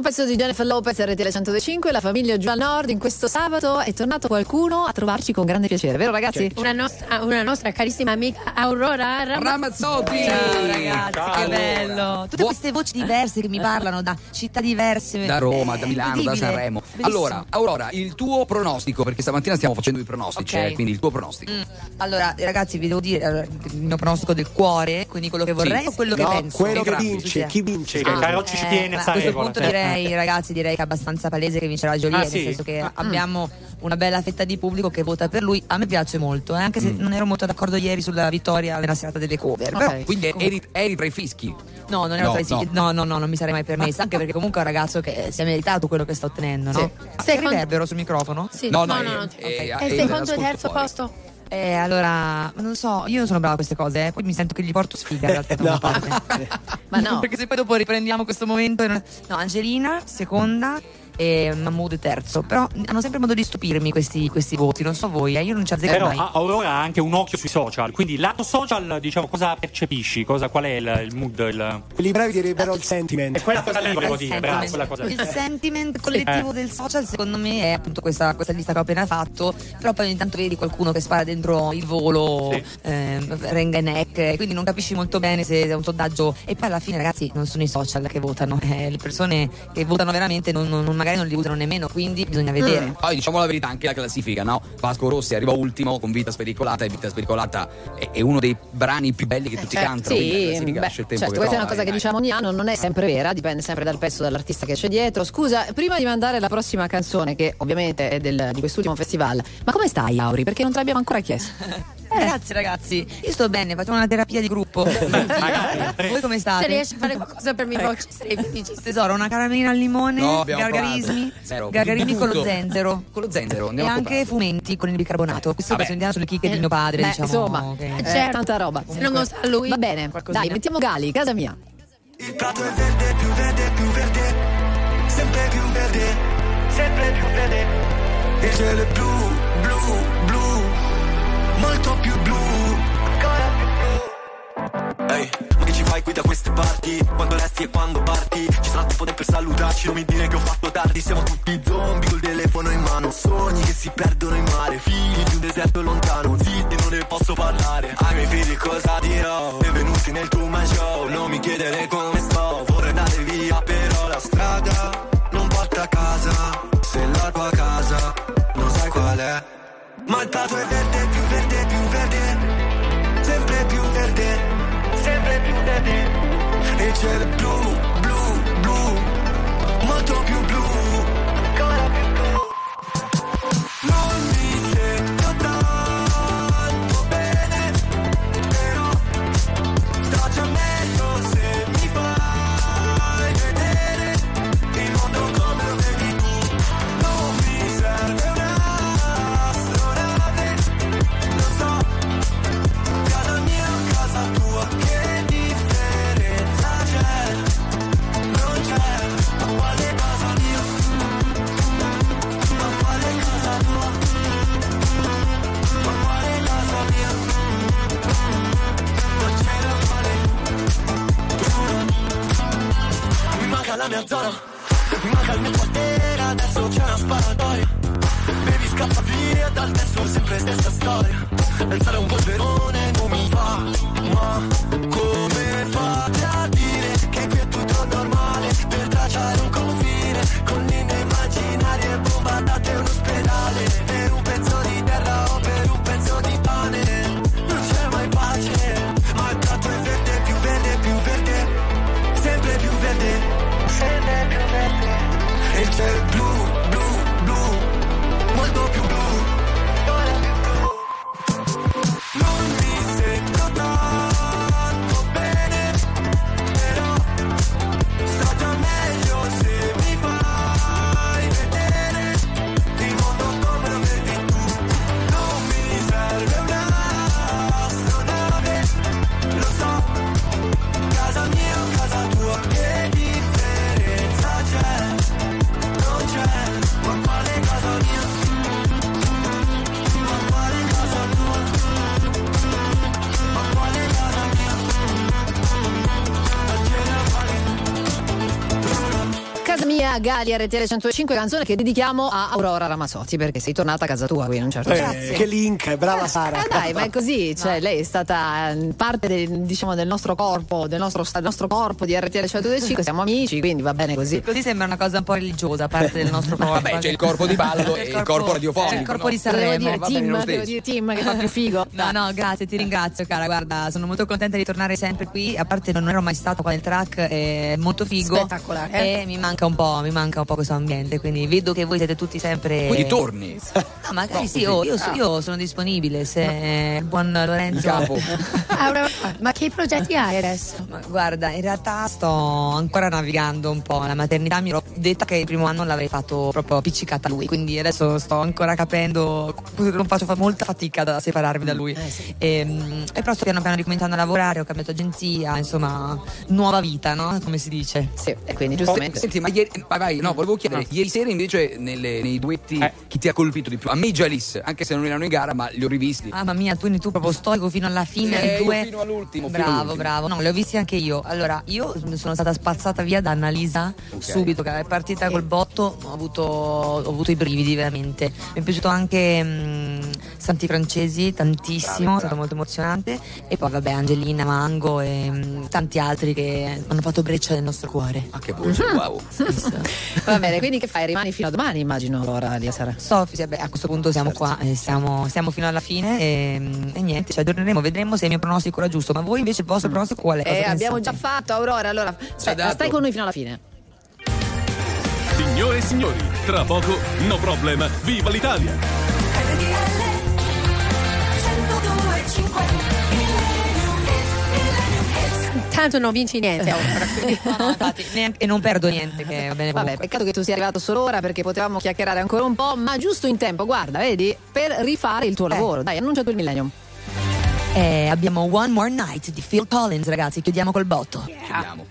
L'ultimo pezzo di Jennifer Lopez RTL 105, la famiglia giù al nord in questo sabato è tornato qualcuno a trovarci con grande piacere, vero ragazzi?
Una nostra, una nostra carissima amica Aurora Ram-
Ramazzotti.
Ciao ragazzi, che
Allora.
bello. Tutte queste voci diverse che mi parlano da città diverse.
Da Roma, da
Eh,
Milano, da. Sanremo.
Bellissimo.
Allora, Aurora, il tuo pronostico, perché stamattina stiamo facendo i pronostici,
Ok.
eh, quindi il tuo pronostico.
Mm. Allora, eh, ragazzi, vi devo dire il mio pronostico del cuore, quindi quello che vorrei
Sì.
o quello che
No,
penso?
quello che vince, chi vince?
Che Carocci ci tiene
Eh,
a
questo punto direi, ragazzi, direi che è abbastanza palese che vincerà Jolie,
Ah,
nel
sì?
senso che
Mm.
abbiamo una bella fetta di pubblico che vota per lui. A me piace molto, eh, anche se
Mm.
non ero molto d'accordo ieri sulla vittoria nella serata delle cover. Però,
Quindi eri, eri tra i fischi.
No, non ero
No,
tra i sì- no. no, no, non mi sarei mai permessa, anche perché comunque è un ragazzo che si è meritato quello che sta ottenendo, no? C'è il riverbero sul microfono?
Sì.
No, no,
no,
eh,
no, no.
eh,
E
eh,
il secondo e terzo posto?
Eh, allora, non so, io non sono brava a queste cose, eh, poi mi sento che gli porto sfiga in realtà. da una parte.
Ma no.
Perché se poi dopo riprendiamo questo momento. No, Angelina, seconda. E Mahmood terzo, però hanno sempre modo di stupirmi questi, questi voti, non so voi, eh, io non ci azzecco
Però
mai.
Aurora ha anche un occhio sui social, quindi lato social, diciamo, cosa percepisci? Cosa, qual è il, il mood? Il...
Quelli bravi direbbero il sentiment.
È quella cosa lì volevo dire, bravo, quella cosa lì.
Il sentiment collettivo
Eh.
del social secondo me è appunto questa, questa lista che ho appena fatto, però poi ogni tanto vedi qualcuno che spara dentro il volo, ehm, renga e neck, quindi non capisci molto bene se è un sondaggio e poi alla fine ragazzi non sono i social che votano, eh, le persone che votano veramente non, non- magari non li usano nemmeno, quindi bisogna vedere.
Mm. Poi diciamo la verità, anche la classifica, no? Vasco Rossi arriva ultimo con Vita Spericolata e Vita Spericolata è, è uno dei brani più belli che tutti cantano. quindi la
Sì,
classifica
beh,
lascia il tempo
certo,
che
questa è una
trova,
cosa che diciamo ogni anno, non è sempre vera, dipende sempre dal pezzo dall'artista che c'è dietro. Scusa, prima di mandare la prossima canzone, che ovviamente è del- di quest'ultimo festival, ma come stai, Auri? Perché non te l'abbiamo ancora chiesto.
Grazie ragazzi, io sto bene, facciamo una terapia di gruppo. Voi come state?
Se riesci a fare qualcosa per me, voce, sarei felice.
Tesoro, una caramellina al limone,
No, abbiamo
gargarismi,
provato. Zero.
gargarismi con lo zenzero.
Con lo zenzero,
E
andiamo
anche fumenti con il bicarbonato. Questo
Vabbè.
lo sentiamo sulle chicche di mio padre,
Beh,
diciamo.
insomma,
che-
eh,
certo.
tanta roba.
Se non lo sa lui.
Va bene, dai, mettiamo Gali, casa mia.
Il prato è verde, più verde, più verde, sempre più verde, sempre più verde. Il cielo è blu, blu, blu, molto più blu,
fai qui da queste parti? Quando resti e quando parti? Ci sarà tempo per salutarci, non mi dire che ho fatto tardi. Siamo tutti zombie col telefono in mano. Sogni che si perdono in mare Figli di un deserto lontano. Zitti, non ne posso parlare. Ai miei figli cosa dirò? Benvenuti nel Truman Show. Non mi chiedere come sto. Vorrei andare via però la strada Non porta a casa. Se la tua casa non sai qual è.
Ma il prato è verde, più verde, più verde, sempre più verde. E il cielo è blu, blu, blu, molto più blu, manca la mia zona, manca il mio quartiere, adesso c'è una sparatoria. Baby scappa via dal testo, sempre stessa storia. Pensare a un polverone non mi fa, ma
Gali RTL 105, canzone che dedichiamo a Aurora Ramazzotti perché sei tornata a casa tua qui in un certo
Eh, che link, brava Sara.
Eh dai, ma è così, cioè lei è stata eh, parte del, diciamo, del nostro corpo, del nostro, del nostro corpo di RTL 105, siamo amici, quindi va bene così.
Così sembra una cosa un po' religiosa, parte del nostro corpo.
Vabbè, c'è il corpo di ballo e il corpo radiofonico.
C'è il corpo
no?
di Sanremo.
Devo dire
lo
devo dire Tim che fa più figo.
No, no, grazie, ti ringrazio, cara. Guarda, sono molto contenta di tornare sempre qui. A parte non ero mai stata qua nel track, è molto figo.
Spettacolare, eh?
E mi manca un po', mi manca un po' questo ambiente. Quindi vedo che voi siete tutti sempre.
Quindi torni.
Ah, magari
No,
sì, oh, io, so- io sono disponibile. Se il buon Lorenzo.
Il capo.
Ma che progetti hai adesso?
Ma guarda, in realtà sto ancora navigando un po' la maternità. Mi ero detta che il primo anno l'avrei fatto proprio appiccicata a lui, quindi adesso sto ancora capendo. Non faccio fa- molta fatica da separarmi da lui. E, mm, e però sto piano piano ricominciando a lavorare, ho cambiato agenzia, insomma, nuova vita, no? Come si dice?
Sì, e quindi
Senti, senti, ma ieri, vai, vai, no, volevo chiedere, ieri sera invece nelle- nei duetti
Eh.
chi ti ha colpito di più? A me Jalis, anche se non erano in gara, ma li ho rivisti.
Mamma mia, quindi tu proprio storico fino alla fine.
Eh,
due...
fino all'ultimo, fino
Bravo,
all'ultimo.
bravo. No, li ho visti anche io. Allora, io sono stata spazzata via da Annalisa subito, che è partita col botto, ho avuto, ho avuto i brividi veramente. Mi è piaciuto anche mm, Santi Francesi, tantissimo, è stato molto emozionante. E poi vabbè, Angelina, Mango e mm, tanti altri che hanno fatto breccia nel nostro cuore.
Ah, che voce, wow.
Va bene, quindi che fai? Rimani fino a domani, immagino, Aurora, lì a Sara.
Sofi, sì, beh, a questo punto siamo qua, e siamo, siamo fino alla fine e, e niente, ci aggiorneremo, vedremo se il mio pronostico era giusto. Ma voi invece il vostro pronostico qual è?
Eh, abbiamo
pensate?
già fatto, Aurora, allora stai,
dato.
stai con noi fino alla fine.
Signore e signori, tra poco No Problem, viva l'Italia!
Tanto non vinci niente Aurora. quindi-
No, no, infatti, neanche- e non perdo niente, che va bene
Vabbè, peccato che tu sia arrivato solo ora perché potevamo chiacchierare ancora un po', ma giusto in tempo, guarda, vedi, per rifare il tuo lavoro. Dai, annuncia tu il millennium.
Eh, abbiamo One More Night di Phil Collins, ragazzi, chiudiamo col botto.
Chiudiamo.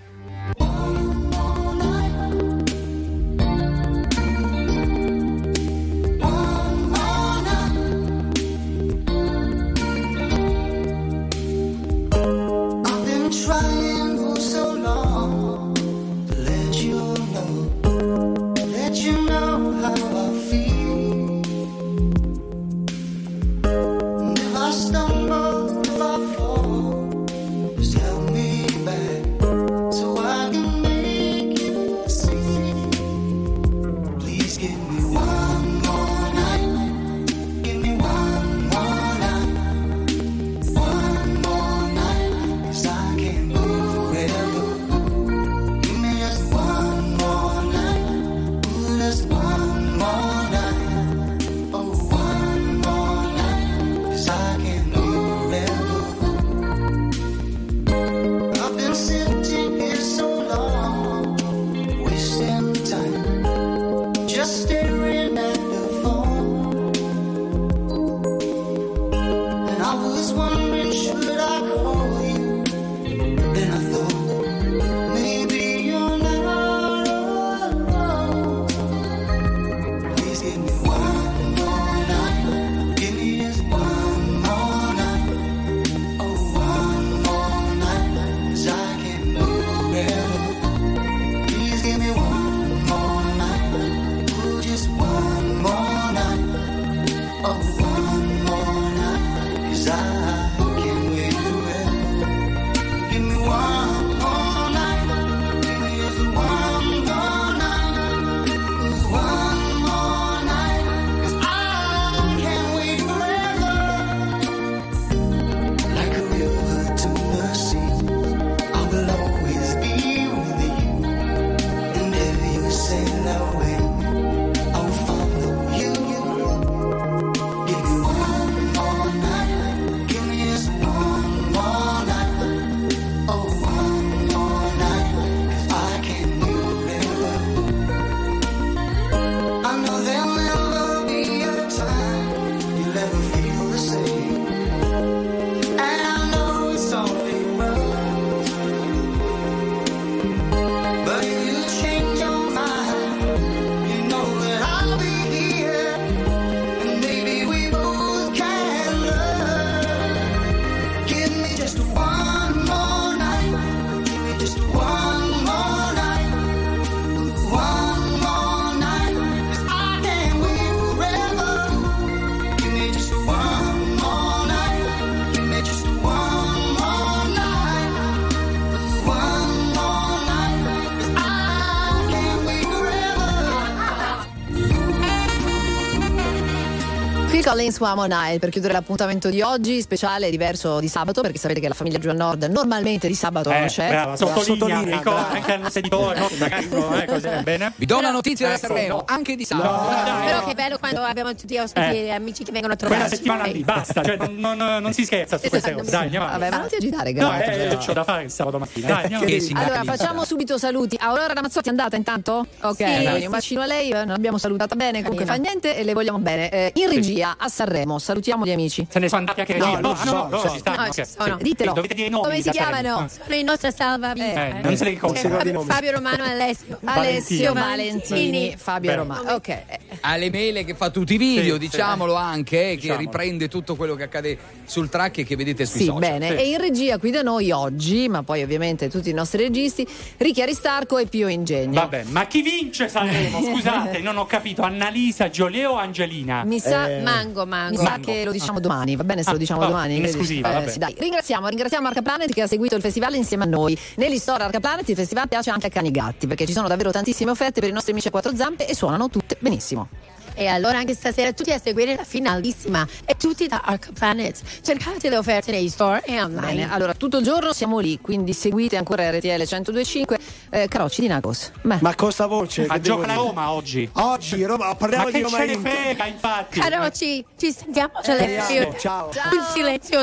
Collins Uomo Nile per chiudere l'appuntamento di oggi, speciale diverso di sabato, perché sapete che la famiglia giù al nord normalmente di sabato non
Eh,
c'è.
brava, sottolinea, ricorda
brava.
anche al nostro editore, no? no, eh, così, bene?
Vi do una notizia da
Ecco,
Sanremo,
no.
anche di sabato.
Però che bello quando abbiamo tutti gli ospiti
Eh.
e amici che vengono a
Quella
trovarci.
settimana lì, basta, cioè non, non- non si scherza su queste cose. Dai, andiamo avanti.
Vabbè, ma non ti agitare,
No,
Gato.
eh, c'ho da fare il sabato mattina. Dai, andiamo
Allora, facciamo subito saluti. Aurora Ramazzotti è andata intanto? Ok,
Sì.
un bacino a lei, eh, non l'abbiamo salutata bene, comunque fa niente e le vogliamo bene. Eh, in regia a Sanremo, salutiamo gli amici.
Se ne sono andati anche
No,
regia.
no,
no,
no,
no,
no,
loro ci stanno.
no,
ok.
ci sono.
Sì.
Ditelo.
Dovete dire i nomi.
Come si
Sanremo.
chiamano?
Sono i nostri salvavita.
Eh, non se li ricordo.
Fabio, Romano Alessio.
Alessio
Valentini.
Fabio. Romano. Ok.
Ale Mele che fa tutti i video,
Sì,
diciamolo anche, eh, che riprende tutto quello che accade sul track e che vedete sui
Sì,
social.
bene.
Sì.
E in regia qui da noi oggi, ma poi ovviamente tutti i nostri registi, Ricchi Aristarco e Pio Ingegno.
Vabbè, ma chi vince Sanremo? Scusate, non ho capito. Annalisa, Giolè o Angelina?
Mi sa,
Eh,
Mango, mango.
sa
Mango.
che lo diciamo domani, va bene se
Ah,
lo diciamo
oh,
domani?
in esclusiva,
Eh, sì, dai. Ringraziamo, ringraziamo Arca Planet che ha seguito il festival insieme a noi. Negli store Arca Planet il festival piace anche a cani e gatti perché ci sono davvero tantissime offerte per i nostri amici a quattro zampe e suonano tutte benissimo.
E allora anche stasera tutti a seguire la finalissima e tutti da Arca Planet. Cercate le offerte nei store e online.
Bene, allora tutto il giorno siamo lì, quindi seguite ancora RTL 1025. Eh, Carocci di Nagos. Beh.
Ma costa voce.
Ma gioca la? Roma oggi.
Oggi, Roma, parliamo
Ma
di
che
Roma
ce ne frega, infatti.
Caroci, ci sentiamo
Speriamo,
silenzio.
ciao.
Il silenzio